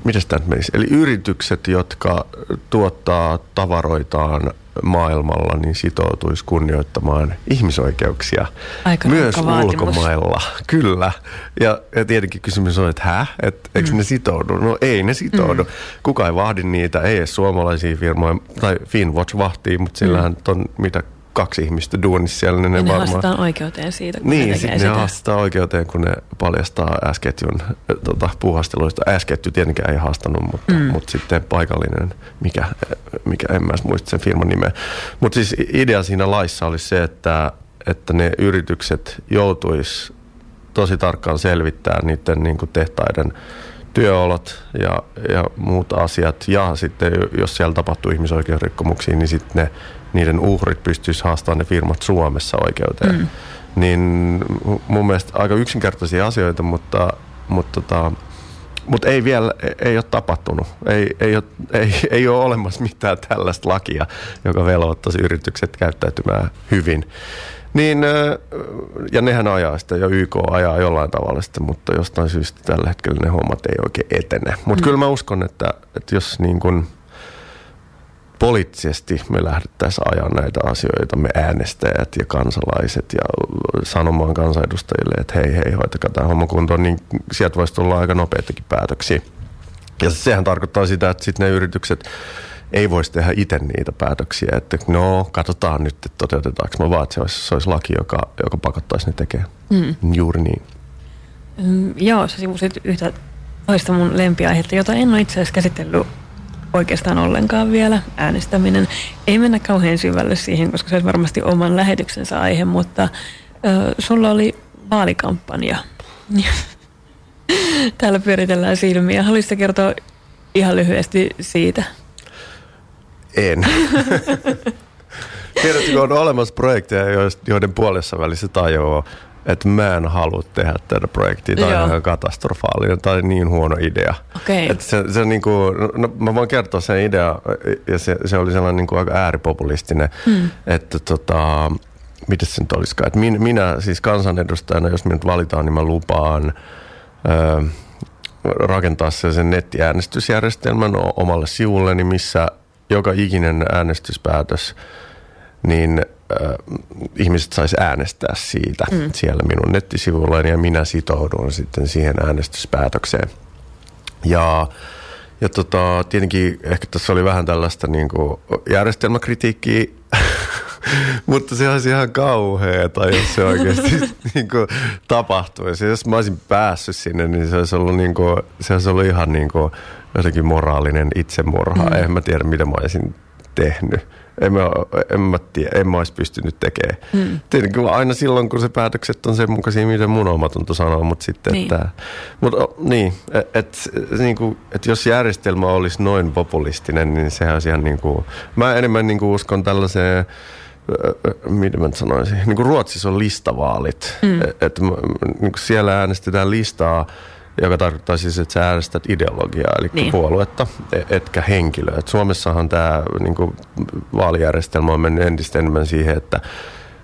miten tämä menisi? Eli yritykset, jotka tuottaa tavaroitaan maailmalla, niin sitoutuisi kunnioittamaan ihmisoikeuksia Aika myös ulkomailla. Kyllä. Ja, ja tietenkin kysymys on, että hä? Et, eikö mm. ne sitoudu? No ei ne sitoudu. Mm. Kuka ei vahdi niitä, ei edes suomalaisia firmoja, tai Finwatch vahtii, mutta sillähän mm. on mitä kaksi ihmistä duunissa siellä, niin ne, ne varmaan... haastetaan oikeuteen siitä, kun niin, ne tekee ne haastetaan oikeuteen, kun ne paljastaa äsketjun tota, puuhasteluista. Äsketju tietenkään ei haastanut, mutta, mm. mutta sitten paikallinen, mikä, mikä en mä muista sen firman nimeä. Mutta siis idea siinä laissa oli se, että, että ne yritykset joutuis tosi tarkkaan selvittää niiden niin kuin tehtaiden työolot ja, ja muut asiat. Ja sitten jos siellä tapahtuu ihmisoikeusrikkomuksia, niin sitten ne niiden uhrit pystyisi haastamaan ne firmat Suomessa oikeuteen. Mm. Niin mun mielestä aika yksinkertaisia asioita, mutta, mutta tota, mutta ei vielä, ei ole tapahtunut. Ei, ei, ole, ei, ei ole olemassa mitään tällaista lakia, joka velvoittaisi yritykset käyttäytymään hyvin. Niin, ja nehän ajaa sitä, ja YK ajaa jollain tavalla sitä, mutta jostain syystä tällä hetkellä ne hommat ei oikein etene. Mutta mm. kyllä mä uskon, että, että jos niin kun, poliittisesti me lähdettäisiin ajaa näitä asioita, me äänestäjät ja kansalaiset ja sanomaan kansanedustajille, että hei hei, hoitakaa tämä homma kuntoon, niin sieltä voisi tulla aika nopeitakin päätöksiä. Ja sehän tarkoittaa sitä, että sitten ne yritykset ei voisi tehdä itse niitä päätöksiä, että no katsotaan nyt, että toteutetaanko me vaan, että se olisi, se olisi laki, joka, joka pakottaisi ne tekemään. Mm. Juuri niin. Mm, joo, sä sivusit yhtä toista mun lempiaihetta, jota en ole itse asiassa käsitellyt oikeastaan ollenkaan vielä äänestäminen. Ei mennä kauhean syvälle siihen, koska se on varmasti oman lähetyksensä aihe, mutta ö, sulla oli vaalikampanja. Täällä pyöritellään silmiä. Haluaisitko kertoa ihan lyhyesti siitä? En. Tiedätkö, on olemassa projekteja, joiden puolessa välissä tajuaa, että mä en halua tehdä tätä projektia, tai on ihan katastrofaalinen tai niin huono idea. Okay. Että se, se niin kuin, no, mä voin kertoa sen idea, ja se, se oli sellainen niin kuin aika ääripopulistinen, hmm. että tota, miten se nyt olisikaan, että minä, minä siis kansanedustajana, jos minut valitaan, niin mä lupaan ö, rakentaa sen nettiäänestysjärjestelmän omalle sivulleni, missä joka ikinen äänestyspäätös, niin äh, ihmiset saisi äänestää siitä mm. siellä minun nettisivuillani ja minä sitoudun sitten siihen äänestyspäätökseen. Ja, ja tota, tietenkin ehkä tässä oli vähän tällaista niin kuin järjestelmäkritiikkiä, mutta se olisi ihan kauheeta, jos se oikeasti niin kuin, tapahtuisi. Jos mä olisin päässyt sinne, niin se olisi ollut, niin kuin, se olisi ollut ihan niin kuin, jotenkin moraalinen itsemurha. Mm. En mä tiedä, mitä mä olisin tehnyt en mä, en mä tiedä, en mä olisi pystynyt tekemään. Mm. Tietenkin aina silloin, kun se päätökset on sen mukaisia, mitä mun omatunto sanoo, mutta sitten, niin. että, mutta niin, että et, niin kuin, että jos järjestelmä olisi noin populistinen, niin sehän olisi ihan niin kuin, mä enemmän niin kuin uskon tällaiseen, mitä mä sanoisin, niin kuin Ruotsissa on listavaalit, mm. että niin siellä äänestetään listaa, joka tarkoittaa siis, että sä äänestät ideologiaa, eli niin. puoluetta, e- etkä henkilöä. Et Suomessahan tämä niin kuin, vaalijärjestelmä on mennyt entistä enemmän siihen, että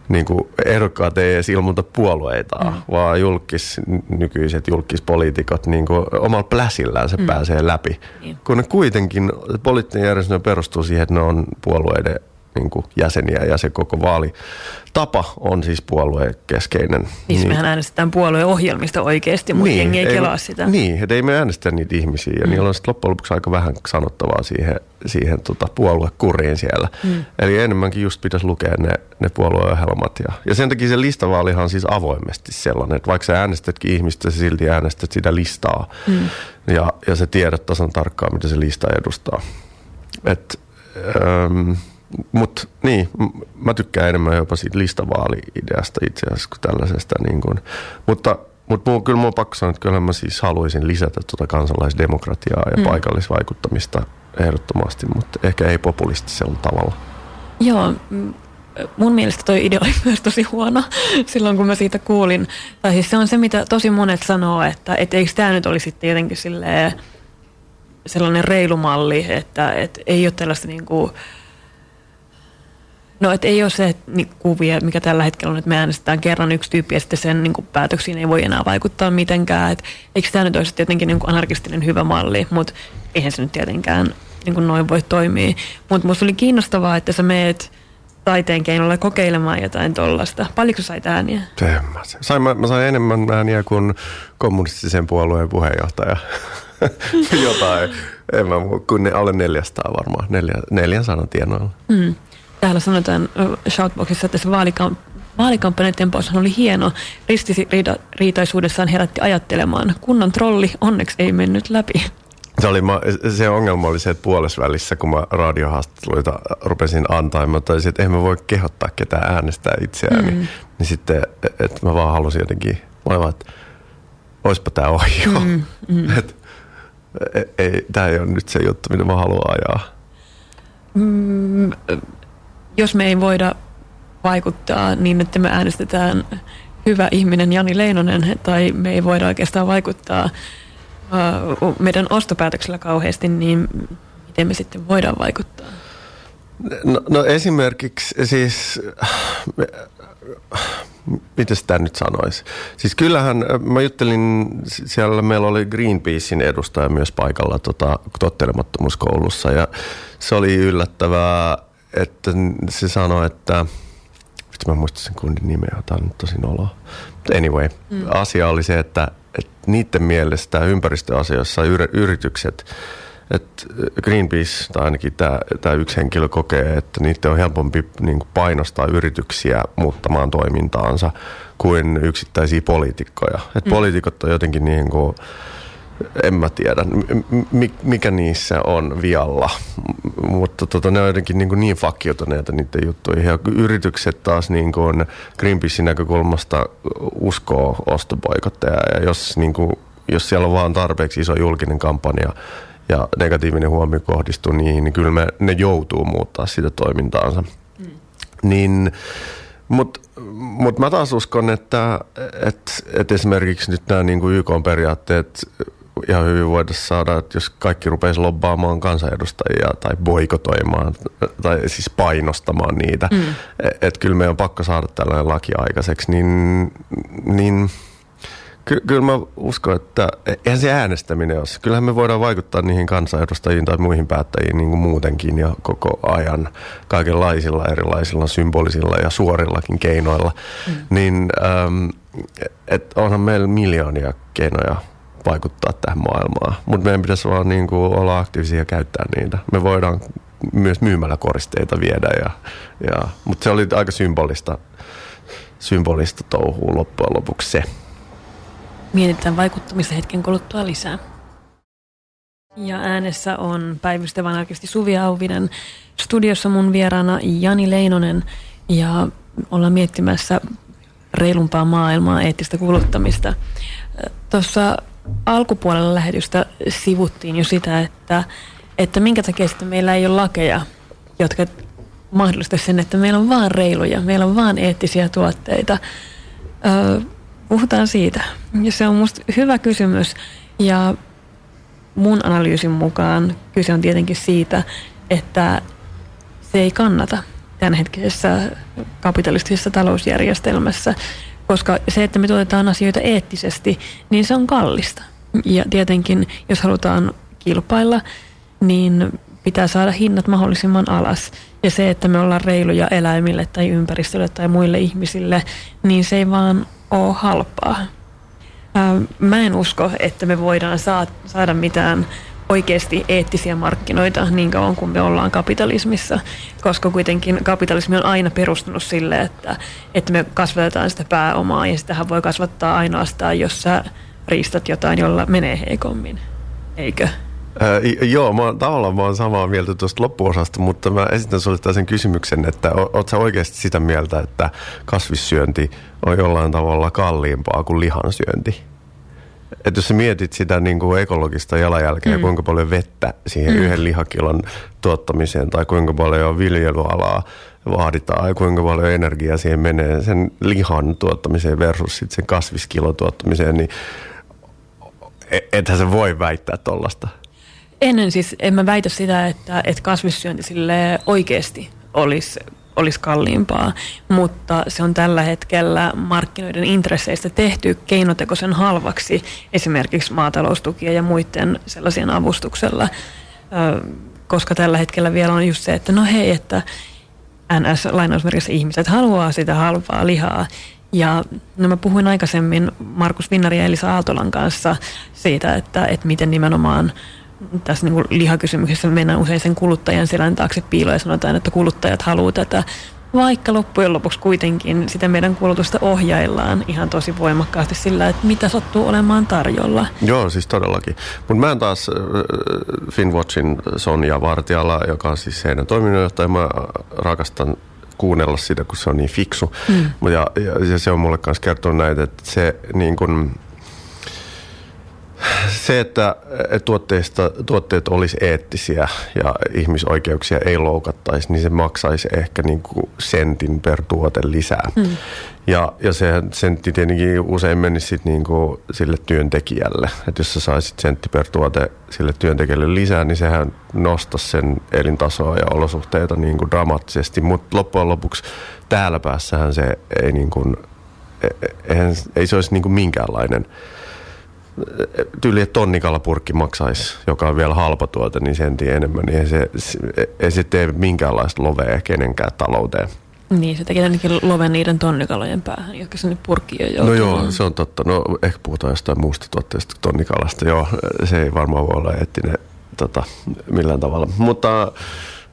niin kuin ehdokkaat ei edes ilmoita puolueita, mm. vaan julkis, nykyiset julkispoliitikot niin kuin omalla pläsillään se mm. pääsee läpi. Niin. Kun ne kuitenkin, poliittinen järjestelmä perustuu siihen, että ne on puolueiden niin kuin jäseniä ja se koko vaalitapa on siis puoluekeskeinen. Niin, niin mehän äänestetään puolueohjelmista oikeasti, mutta niin, jengi ei, ei kelaa sitä. Niin, että ei me äänestä niitä ihmisiä ja mm. niillä on sitten loppujen lopuksi aika vähän sanottavaa siihen, siihen tota puoluekuriin siellä. Mm. Eli enemmänkin just pitäisi lukea ne, ne puolueohjelmat. Ja, ja sen takia se listavaalihan on siis avoimesti sellainen, että vaikka sä äänestätkin ihmistä, sä silti äänestät sitä listaa. Mm. Ja, ja sä tiedät tasan tarkkaan, mitä se lista edustaa. Et, ähm, mutta niin, mä tykkään enemmän jopa siitä listavaali-ideasta itse asiassa kuin tällaisesta. Niin kuin. Mutta, mutta muu, kyllä mun on pakko sanoa, että kyllä mä siis haluaisin lisätä tuota kansalaisdemokratiaa ja mm. paikallisvaikuttamista ehdottomasti, mutta ehkä ei populistisella tavalla. Joo, mun mielestä toi idea oli myös tosi huono silloin, kun mä siitä kuulin. Tai siis se on se, mitä tosi monet sanoo, että et eikö tämä nyt olisi sitten jotenkin silleen, sellainen reilu malli, että et ei ole tällaista niin kuin, No, että ei ole se niin, kuvia, mikä tällä hetkellä on, että me äänestetään kerran yksi tyyppi ja sitten sen niin kuin, päätöksiin ei voi enää vaikuttaa mitenkään. Et, eikö tämä nyt olisi tietenkin niin kuin, anarkistinen hyvä malli, mutta eihän se nyt tietenkään niin kuin, noin voi toimia. Mutta minusta oli kiinnostavaa, että sä meet taiteen keinolla kokeilemaan jotain tollasta. Paljonko sait ääniä? Mä, sain, mä, mä sain enemmän ääniä kuin kommunistisen puolueen puheenjohtaja. jotain, en mä, kuin ne alle 400 varmaan, neljä, 400 tienoilla. Mm. Täällä sanotaan Shoutboxissa, että se vaalikamp- vaalikampanjan tempoushan oli hieno. Ristiriitaisuudessaan herätti ajattelemaan. Kunnon trolli onneksi ei mennyt läpi. Se, oli, se ongelma oli se, että puolesvälissä, kun mä radiohaastatteluita rupesin antaa, mä taisin, että en mä voi kehottaa ketään äänestää itseäni. Mm. Niin sitten, että mä vaan halusin jotenkin, mä vaan, että oispa tää ohi jo. Mm, mm. Et, ei, ei, tää ei ole nyt se juttu, mitä mä haluan ajaa. Mm, jos me ei voida vaikuttaa niin, että me äänestetään hyvä ihminen Jani Leinonen, tai me ei voida oikeastaan vaikuttaa meidän ostopäätöksellä kauheasti, niin miten me sitten voidaan vaikuttaa? No, no esimerkiksi siis, miten sitä nyt sanoisi? Siis kyllähän, mä juttelin, siellä meillä oli Greenpeacein edustaja myös paikalla tota, tottelemattomuuskoulussa ja se oli yllättävää, että se sanoi, että Vitsi, mä muistan sen kundin nimeä, tämä on tosi noloa. But anyway, mm. asia oli se, että, että niiden mielestä ympäristöasioissa yritykset, että Greenpeace tai ainakin tämä, tämä yksi henkilö kokee, että niiden on helpompi niin kuin painostaa yrityksiä muuttamaan toimintaansa kuin yksittäisiä poliitikkoja. Että mm. poliitikot on jotenkin niin kuin, en mä tiedä, mikä niissä on vialla, mutta tota, ne on jotenkin niin, kuin niin fakioituneita niiden juttuihin. Ja yritykset taas niin kuin Greenpeacein näkökulmasta uskoo ostopoikotteja ja jos, niin kuin, jos siellä on vaan tarpeeksi iso julkinen kampanja ja negatiivinen huomio kohdistuu niihin, niin kyllä me, ne joutuu muuttaa sitä toimintaansa. Mm. Niin, mutta mut mä taas uskon, että et, et esimerkiksi nyt nämä niin YK-periaatteet ihan hyvin voida saada, että jos kaikki rupeisi lobbaamaan kansanedustajia tai boikotoimaan tai siis painostamaan niitä, mm. että et kyllä meidän on pakko saada tällainen laki aikaiseksi, niin, niin ky- kyllä mä uskon, että eihän se äänestäminen ole. Kyllähän me voidaan vaikuttaa niihin kansanedustajiin tai muihin päättäjiin niin kuin muutenkin ja koko ajan kaikenlaisilla erilaisilla symbolisilla ja suorillakin keinoilla. Mm. Niin ähm, et onhan meillä miljoonia keinoja vaikuttaa tähän maailmaan. Mutta meidän pitäisi vaan niin kuin olla aktiivisia ja käyttää niitä. Me voidaan myös myymällä koristeita viedä. Ja, ja, mutta se oli aika symbolista, symbolista touhua loppujen lopuksi se. Mietitään vaikuttamista hetken kuluttua lisää. Ja äänessä on päivystävän arkisti Suvi Auvinen. Studiossa mun vieraana Jani Leinonen ja ollaan miettimässä reilumpaa maailmaa, eettistä kuluttamista. Tuossa alkupuolella lähetystä sivuttiin jo sitä, että, että minkä takia sitten meillä ei ole lakeja, jotka mahdollistaisivat sen, että meillä on vaan reiluja, meillä on vaan eettisiä tuotteita. Öö, puhutaan siitä. Ja se on minusta hyvä kysymys. Ja mun analyysin mukaan kyse on tietenkin siitä, että se ei kannata tämänhetkisessä kapitalistisessa talousjärjestelmässä koska se, että me tuotetaan asioita eettisesti, niin se on kallista. Ja tietenkin, jos halutaan kilpailla, niin pitää saada hinnat mahdollisimman alas. Ja se, että me ollaan reiluja eläimille tai ympäristölle tai muille ihmisille, niin se ei vaan ole halpaa. Mä en usko, että me voidaan saada mitään oikeasti eettisiä markkinoita niin kauan kuin me ollaan kapitalismissa, koska kuitenkin kapitalismi on aina perustunut sille, että, että me kasvatetaan sitä pääomaa ja sitähän voi kasvattaa ainoastaan, jos sä riistät jotain, jolla menee heikommin, eikö? Ää, joo, mä tavallaan mä oon samaa mieltä tuosta loppuosasta, mutta mä esitän sinulle sen kysymyksen, että oot sä oikeasti sitä mieltä, että kasvissyönti on jollain tavalla kalliimpaa kuin lihansyönti? Että jos sä mietit sitä niin kuin ekologista jalanjälkeä, mm. kuinka paljon vettä siihen mm. yhden lihakilon tuottamiseen tai kuinka paljon viljelyalaa vaaditaan ja kuinka paljon energiaa siihen menee sen lihan tuottamiseen versus sit sen kasviskilon tuottamiseen, niin e- ethän se voi väittää tuollaista. Ennen siis, en mä väitä sitä, että, että kasvissyönti sille oikeasti olisi olisi kalliimpaa, mutta se on tällä hetkellä markkinoiden intresseistä tehty keinotekoisen halvaksi esimerkiksi maataloustukien ja muiden sellaisien avustuksella, koska tällä hetkellä vielä on just se, että no hei, että NS-lainausmerkissä ihmiset haluaa sitä halpaa lihaa. Ja no mä puhuin aikaisemmin Markus Vinnari ja Elisa Aaltolan kanssa siitä, että, että miten nimenomaan tässä niin lihakysymyksessä mennään usein sen kuluttajan selän taakse piiloon ja sanotaan, että kuluttajat haluaa tätä. Vaikka loppujen lopuksi kuitenkin sitä meidän kulutusta ohjaillaan ihan tosi voimakkaasti sillä, että mitä sattuu olemaan tarjolla. Joo, siis todellakin. Mutta mä en taas äh, Finwatchin Sonja Vartiala, joka on siis heidän toiminnanjohtaja, mä rakastan kuunnella sitä, kun se on niin fiksu. Mm. Ja, ja, ja se on mulle myös kertonut näitä, että se niin kuin, se, että tuotteista, tuotteet olisi eettisiä ja ihmisoikeuksia ei loukattaisi, niin se maksaisi ehkä niin kuin sentin per tuote lisää. Mm. Ja, ja se sentti tietenkin usein menisi sit niin kuin sille työntekijälle. Että jos sä saisit sentti per tuote sille työntekijälle lisää, niin sehän nostaisi sen elintasoa ja olosuhteita niin kuin dramaattisesti. Mutta loppujen lopuksi täällä päässähän se ei, niin kuin, e, e, ei se olisi niin kuin minkäänlainen – tyyli, että tonnikalapurkki maksaisi, joka on vielä halpa tuote, niin sentin enemmän, niin ei se, ei se tee minkäänlaista lovea kenenkään talouteen. Niin, se tekee ainakin loven niiden tonnikalojen päähän, jotka sinne purkkiin jo No joo, se on totta. No ehkä puhutaan jostain muusta tuotteesta tonnikalasta. Joo, se ei varmaan voi olla eettinen tota, millään tavalla. Mutta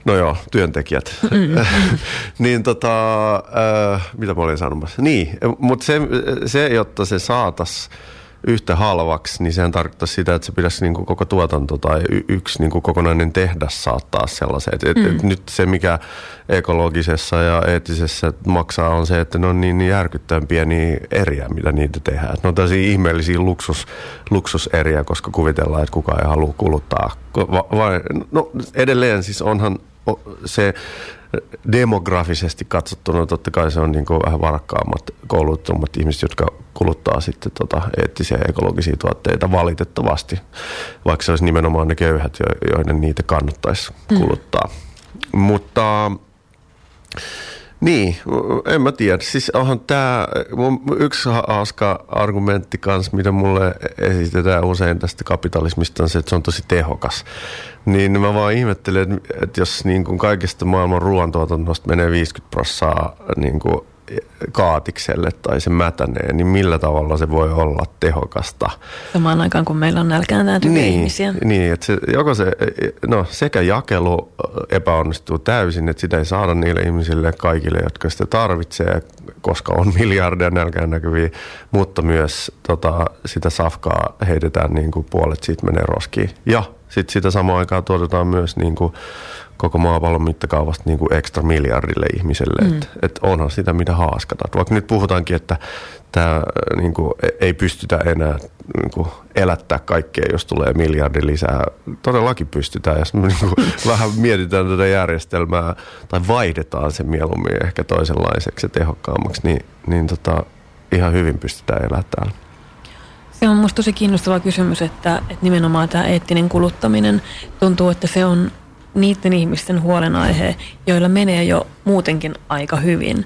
no joo, työntekijät. Mm. niin tota, äh, mitä mä olin sanomassa? Niin, mutta se, se, jotta se saatas yhtä halvaksi, niin sehän tarkoittaa sitä, että se pitäisi niin kuin koko tuotanto tai y- yksi niin kuin kokonainen tehdas saattaa sellaiseen. Et, mm. et nyt se, mikä ekologisessa ja eettisessä maksaa, on se, että ne on niin, niin järkyttävän pieniä eriä, mitä niitä tehdään. Ne on tällaisia ihmeellisiä luksus, luksuseriä, koska kuvitellaan, että kukaan ei halua kuluttaa. Va, vai, no edelleen siis onhan se demografisesti katsottuna totta kai se on niin kuin vähän varakkaammat, kouluttumat ihmiset, jotka kuluttaa sitten tota eettisiä ja ekologisia tuotteita valitettavasti, vaikka se olisi nimenomaan ne köyhät, joiden niitä kannattaisi mm. kuluttaa. Mm. Mutta niin, en mä tiedä. Siis onhan tämä yksi hauska argumentti kanssa, mitä mulle esitetään usein tästä kapitalismista, on se, että se on tosi tehokas. Niin mä vaan ihmettelen, että, jos niin kuin kaikesta maailman ruoantuotannosta menee 50 prossaa niin kuin kaatikselle tai se mätänee, niin millä tavalla se voi olla tehokasta? Samaan aikaan, kun meillä on nälkään niin, ihmisiä. Niin, että se, joko se, no sekä jakelu epäonnistuu täysin, että sitä ei saada niille ihmisille kaikille, jotka sitä tarvitsee, koska on miljardia nälkään näkyviä, mutta myös tota, sitä safkaa heitetään niin kuin puolet siitä menee roskiin. Ja sitten sitä samaan aikaan tuotetaan myös niin kuin koko maapallon mittakaavasta niin kuin ekstra miljardille ihmiselle. Mm. Että et onhan sitä, mitä haaskataan. Vaikka nyt puhutaankin, että tämä niin kuin, ei pystytä enää niin kuin, elättää kaikkea, jos tulee miljardi lisää. Todellakin pystytään, jos me niin kuin, vähän mietitään tätä järjestelmää tai vaihdetaan se mieluummin ehkä toisenlaiseksi ja tehokkaammaksi, niin, niin tota, ihan hyvin pystytään elämään täällä. Se on minusta tosi kiinnostava kysymys, että, että nimenomaan tämä eettinen kuluttaminen tuntuu, että se on niiden ihmisten huolenaihe, joilla menee jo muutenkin aika hyvin.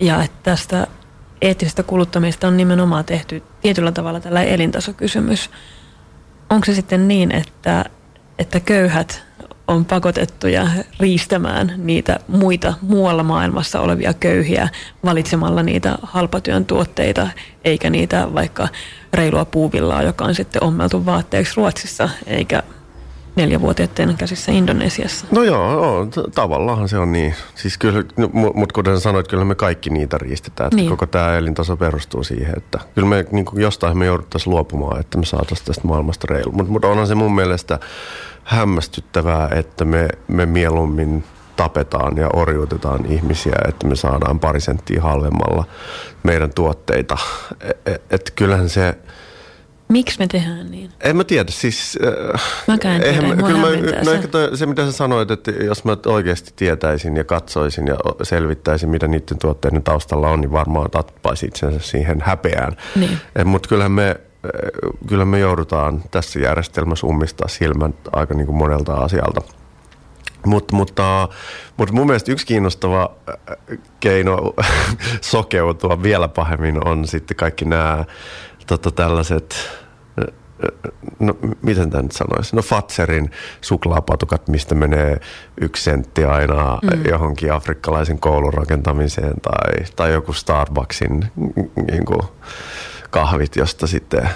Ja että tästä eettisestä kuluttamista on nimenomaan tehty tietyllä tavalla tällä elintasokysymys. Onko se sitten niin, että, että köyhät on pakotettuja riistämään niitä muita muualla maailmassa olevia köyhiä valitsemalla niitä halpatyön tuotteita, eikä niitä vaikka reilua puuvillaa, joka on sitten ommeltu vaatteeksi Ruotsissa, eikä neljävuotiaiden käsissä Indonesiassa. No joo, joo tavallaan se on niin. Siis kyllä, no, mutta kuten sanoit, kyllä me kaikki niitä riistetään. Että niin. Koko tämä elintaso perustuu siihen, että kyllä me niin kuin jostain me jouduttaisiin luopumaan, että me saataisiin tästä maailmasta reilu. Mutta mut onhan se mun mielestä hämmästyttävää, että me, me mieluummin tapetaan ja orjuutetaan ihmisiä, että me saadaan pari senttiä halvemmalla meidän tuotteita. Että et, et kyllähän se Miksi me tehdään niin? En mä tiedä, siis... Äh, Mäkään tiedä, eihän, kyllä mä, no ehkä toi, se mitä sä sanoit, että jos mä oikeasti tietäisin ja katsoisin ja selvittäisin, mitä niiden tuotteiden taustalla on, niin varmaan tappaisi itsensä siihen häpeään. Niin. Mutta kyllähän me, äh, kyllä me joudutaan tässä järjestelmässä ummistaa silmät aika niin kuin monelta asialta. Mut, mutta, mutta mun mielestä yksi kiinnostava äh, keino sokeutua vielä pahemmin on sitten kaikki nämä tota, tällaiset no miten tämä nyt sanoisi, no Fatserin suklaapatukat, mistä menee yksi sentti aina mm. johonkin afrikkalaisen koulun rakentamiseen tai, tai joku Starbucksin niin kuin, kahvit, josta sitten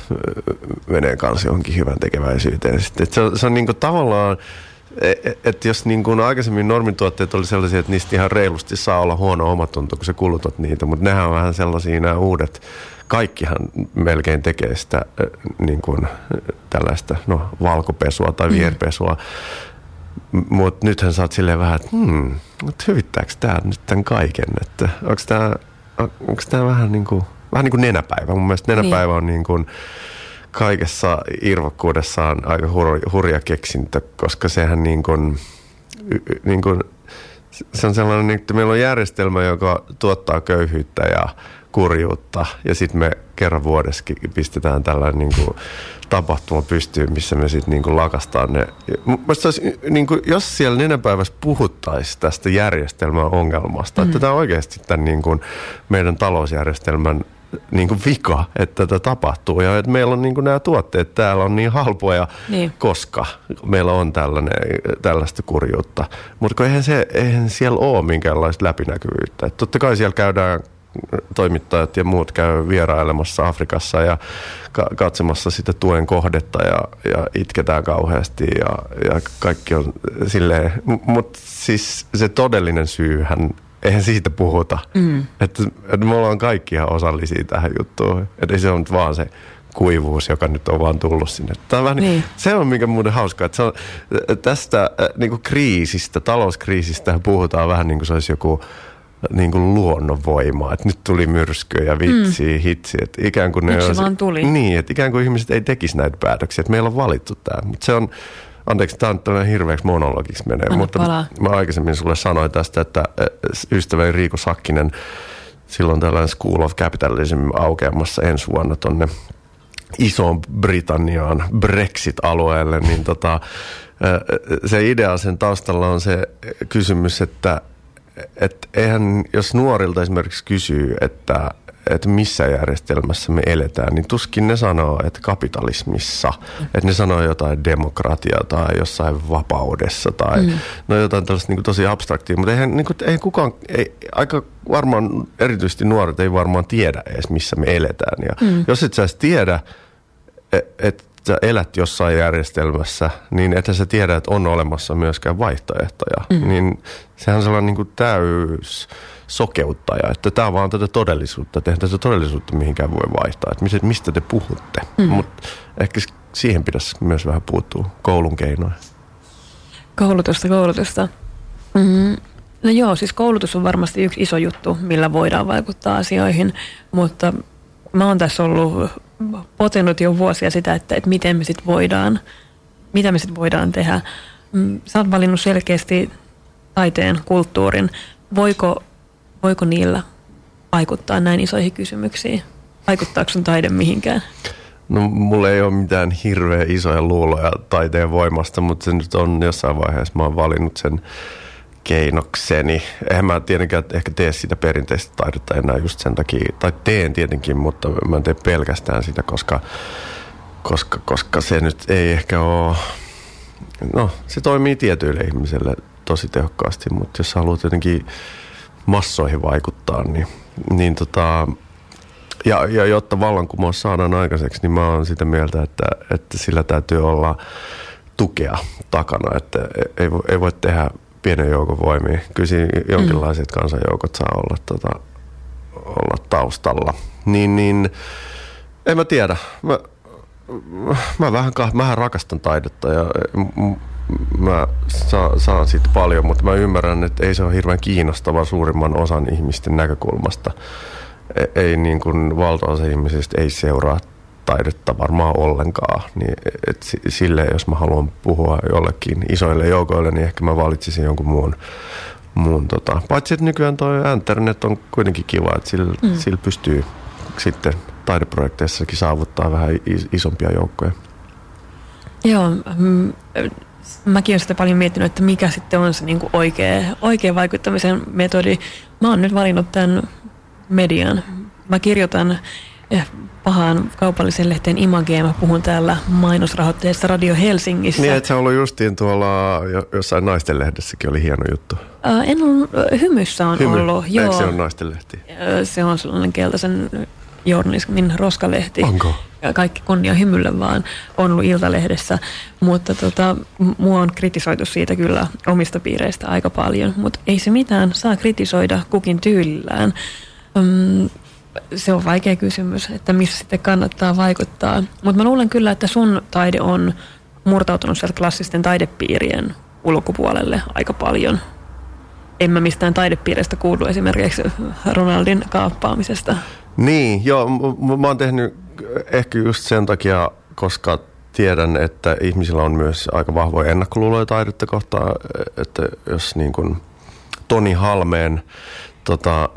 menee kanssa johonkin hyvän tekeväisyyteen. Sitten, se, on, se on niin kuin tavallaan, että e, et jos niin kuin aikaisemmin normituotteet oli sellaisia, että niistä ihan reilusti saa olla huono omatunto, kun sä kulutat niitä, mutta nehän on vähän sellaisia nämä uudet kaikkihan melkein tekee sitä niin kuin, tällaista no, valkopesua tai mm. vierpesua. Mm. Mutta nythän sä oot silleen vähän, että hmm, hyvittääkö tämä nyt tämän kaiken? Että onko tämä vähän niin kuin, vähän niin kuin nenäpäivä? Mun mielestä nenäpäivä on niin kuin kaikessa irvokkuudessaan aika hur, hurja keksintö, koska sehän niin kuin, niin kuin, se on sellainen, että meillä on järjestelmä, joka tuottaa köyhyyttä ja kurjuutta. Ja sitten me kerran vuodessakin pistetään tällainen niin kuin, tapahtuma pystyyn, missä me sitten niin lakastaan ne. olisi, niin kuin, jos siellä nenäpäivässä puhuttaisiin tästä järjestelmän ongelmasta, mm. että tämä on oikeasti tämän niin kuin, meidän talousjärjestelmän niin kuin vika, että tätä tapahtuu. Ja että meillä on niin kuin nämä tuotteet täällä on niin halpoja, niin. koska meillä on tällainen, tällaista kurjuutta. Mutta eihän, se, eihän siellä ole minkäänlaista läpinäkyvyyttä. Että totta kai siellä käydään toimittajat ja muut käy vierailemassa Afrikassa ja katsomassa sitä tuen kohdetta ja, ja itketään kauheasti ja, ja kaikki on silleen, mutta siis se todellinen syyhän, eihän siitä puhuta. Mm. Että, että me ollaan kaikki ihan osallisia tähän juttuun. Että se on vaan se kuivuus, joka nyt on vaan tullut sinne. Tämä on vähän, niin. Se on mikä muuten hauskaa, että se on, tästä niin kuin kriisistä, talouskriisistä puhutaan vähän niin kuin se olisi joku niin kuin luonnonvoimaa, että nyt tuli myrskyä ja vitsi, mm. hitsi. Että ikään kuin ne olisi, vaan tuli. Niin, että ikään kuin ihmiset ei tekisi näitä päätöksiä, että meillä on valittu tämä. Mutta se on, anteeksi, tämä on tämmöinen hirveäksi monologiksi menee, Anna mutta palaa. mä aikaisemmin sulle sanoin tästä, että ystäväni Riiko Sakkinen, silloin tällainen School of Capitalism aukeamassa ensi vuonna tonne isoon Britanniaan, Brexit-alueelle, niin tota, se idea sen taustalla on se kysymys, että et eihän, jos nuorilta esimerkiksi kysyy, että, että missä järjestelmässä me eletään, niin tuskin ne sanoo, että kapitalismissa. Mm. Että ne sanoo jotain demokratiaa tai jossain vapaudessa tai mm. no jotain tällaista niin tosi abstraktia. Mutta eihän, niin kuin, ei kukaan, ei, aika varmaan erityisesti nuoret ei varmaan tiedä edes, missä me eletään. Ja mm. jos et sä edes tiedä, että et sä elät jossain järjestelmässä, niin että sä tiedä, että on olemassa myöskään vaihtoehtoja. Mm. Niin sehän on sellainen niin kuin täys sokeuttaja, että tämä on vaan tätä todellisuutta. Tehdään tätä todellisuutta mihinkään voi vaihtaa. Että mistä te puhutte? Mm. Mutta ehkä siihen pitäisi myös vähän puuttua koulun keinoin. Koulutusta, koulutusta. Mm-hmm. No joo, siis koulutus on varmasti yksi iso juttu, millä voidaan vaikuttaa asioihin, mutta mä oon tässä ollut potenut jo vuosia sitä, että, että miten me sitten voidaan, mitä me sitten voidaan tehdä. Mm, sä oot valinnut selkeästi taiteen, kulttuurin. Voiko, voiko niillä vaikuttaa näin isoihin kysymyksiin? Vaikuttaako sun taide mihinkään? No mulla ei ole mitään hirveä isoja luuloja taiteen voimasta, mutta se nyt on jossain vaiheessa, mä oon valinnut sen keinokseni. Eihän mä tietenkään ehkä tee sitä perinteistä taidetta enää just sen takia, tai teen tietenkin, mutta mä en tee pelkästään sitä, koska, koska, koska se nyt ei ehkä ole, no se toimii tietyille ihmisille tosi tehokkaasti, mutta jos haluat jotenkin massoihin vaikuttaa, niin, niin tota, ja, ja jotta vallankumous saadaan aikaiseksi, niin mä oon sitä mieltä, että, että sillä täytyy olla tukea takana, että ei, ei voi tehdä pienen joukon voimia. Kyllä siinä jonkinlaiset mm. kansanjoukot saa olla, tota, olla taustalla. Niin, niin en mä tiedä. Mä, mä vähän, mä rakastan taidetta ja mä saan, saan siitä paljon, mutta mä ymmärrän, että ei se ole hirveän kiinnostava suurimman osan ihmisten näkökulmasta. Ei, ei niin kuin valtaosa ihmisistä ei seuraa taidetta varmaan ollenkaan. Niin, et sille, jos mä haluan puhua jollekin isoille joukoille, niin ehkä mä valitsisin jonkun muun. muun tota. Paitsi, että nykyään tuo internet on kuitenkin kiva, että sillä, mm. sillä pystyy sitten taideprojekteissakin saavuttaa vähän isompia joukkoja. Joo, mm, mäkin olen sitä paljon miettinyt, että mikä sitten on se niin kuin oikea, oikea vaikuttamisen metodi. Mä oon nyt valinnut tämän median. Mä kirjoitan pahaan kaupallisen lehteen Imageen. Mä puhun täällä mainosrahoitteessa Radio Helsingissä. Niin, että se on ollut justiin tuolla jossain naisten lehdessäkin oli hieno juttu. Äh, en ollut, Hymyssä on Hymy. ollut. Eikö se on naisten lehti? Se on sellainen keltaisen journalismin roskalehti. Onko? Ja kaikki kunnia hymylle vaan on ollut Iltalehdessä, mutta tota, mua on kritisoitu siitä kyllä omista piireistä aika paljon, mutta ei se mitään, saa kritisoida kukin tyylillään. Um, se on vaikea kysymys, että missä sitten kannattaa vaikuttaa. Mutta mä luulen kyllä, että sun taide on murtautunut sieltä klassisten taidepiirien ulkopuolelle aika paljon. En mä mistään taidepiireistä kuulu esimerkiksi Ronaldin kaappaamisesta. Niin, joo. Mä oon tehnyt ehkä just sen takia, koska tiedän, että ihmisillä on myös aika vahvoja ennakkoluuloja taidetta kohtaan, että jos niin kuin Toni Halmeen tota,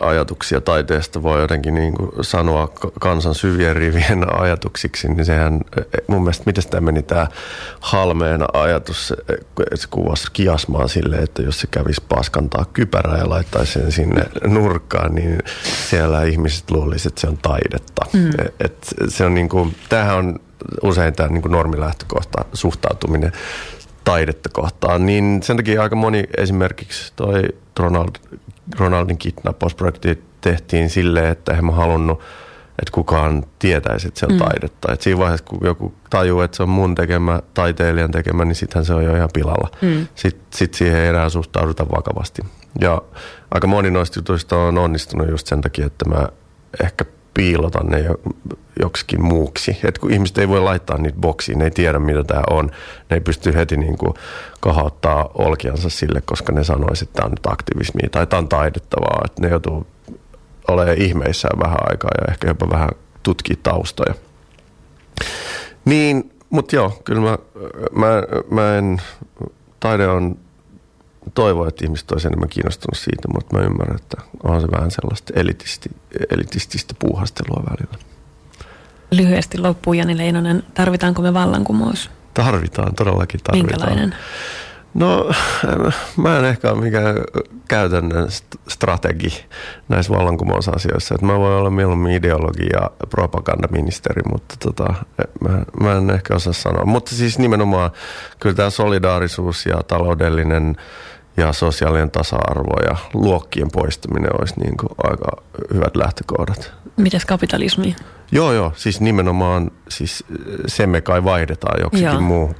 ajatuksia taiteesta voi jotenkin niin kuin sanoa kansan syvien rivien ajatuksiksi, niin sehän mun mielestä, miten tämä meni tämä Halmeen ajatus, se kuvasi kiasmaa sille, että jos se kävisi paskantaa kypärää ja laittaisi sen sinne nurkkaan, niin siellä ihmiset luulisivat, että se on taidetta. Mm. Et se on niin kuin, tämähän on usein tämä niin kuin normilähtökohta suhtautuminen taidetta kohtaan, niin sen takia aika moni esimerkiksi toi Ronald Ronaldin kidnappausprojekti tehtiin silleen, että en mä halunnut, että kukaan tietäisi, että se on mm. taidetta. Et siinä vaiheessa, kun joku tajuu, että se on mun tekemä, taiteilijan tekemä, niin sittenhän se on jo ihan pilalla. Mm. Sitten sit siihen ei enää suhtauduta vakavasti. Ja aika moni noista jutuista on onnistunut just sen takia, että mä ehkä piilotan ne joksikin muuksi. Et kun ihmiset ei voi laittaa niitä boksiin, ne ei tiedä mitä tämä on. Ne ei pysty heti niin kuin kahauttaa olkiansa sille, koska ne sanoisivat, että tämä on nyt aktivismia tai tämä on taidettavaa. Että ne joutuu olemaan ihmeissään vähän aikaa ja ehkä jopa vähän tutkii taustoja. Niin, mutta joo, kyllä mä, mä, mä en, taide on toivoa, että ihmiset olisivat enemmän kiinnostunut siitä, mutta mä ymmärrän, että on se vähän sellaista elitisti, elitististä puuhastelua välillä. Lyhyesti loppuun Jani Leinonen, tarvitaanko me vallankumous? Tarvitaan, todellakin tarvitaan. Minkälainen? No, mä en ehkä ole mikään käytännön strategi näissä vallankumousasioissa. Että mä voin olla mieluummin ideologi ja propagandaministeri, mutta tota, mä, mä en ehkä osaa sanoa. Mutta siis nimenomaan kyllä tämä solidaarisuus ja taloudellinen ja sosiaalinen tasa-arvo ja luokkien poistuminen olisi niin kuin aika hyvät lähtökohdat. Mitäs kapitalismi? Joo, joo. Siis nimenomaan siis se me kai vaihdetaan joksikin joo. muu.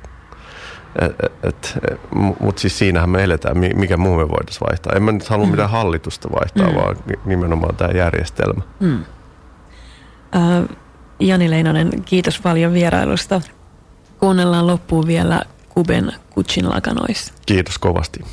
Mutta siis siinähän me eletään, mikä muu me voitaisiin vaihtaa. En mä nyt halua mm. mitään hallitusta vaihtaa, mm. vaan nimenomaan tämä järjestelmä. Mm. Uh, Jani Leinonen, kiitos paljon vierailusta. Kuunnellaan loppuun vielä Kuben Kutsin lakanoissa. Kiitos kovasti.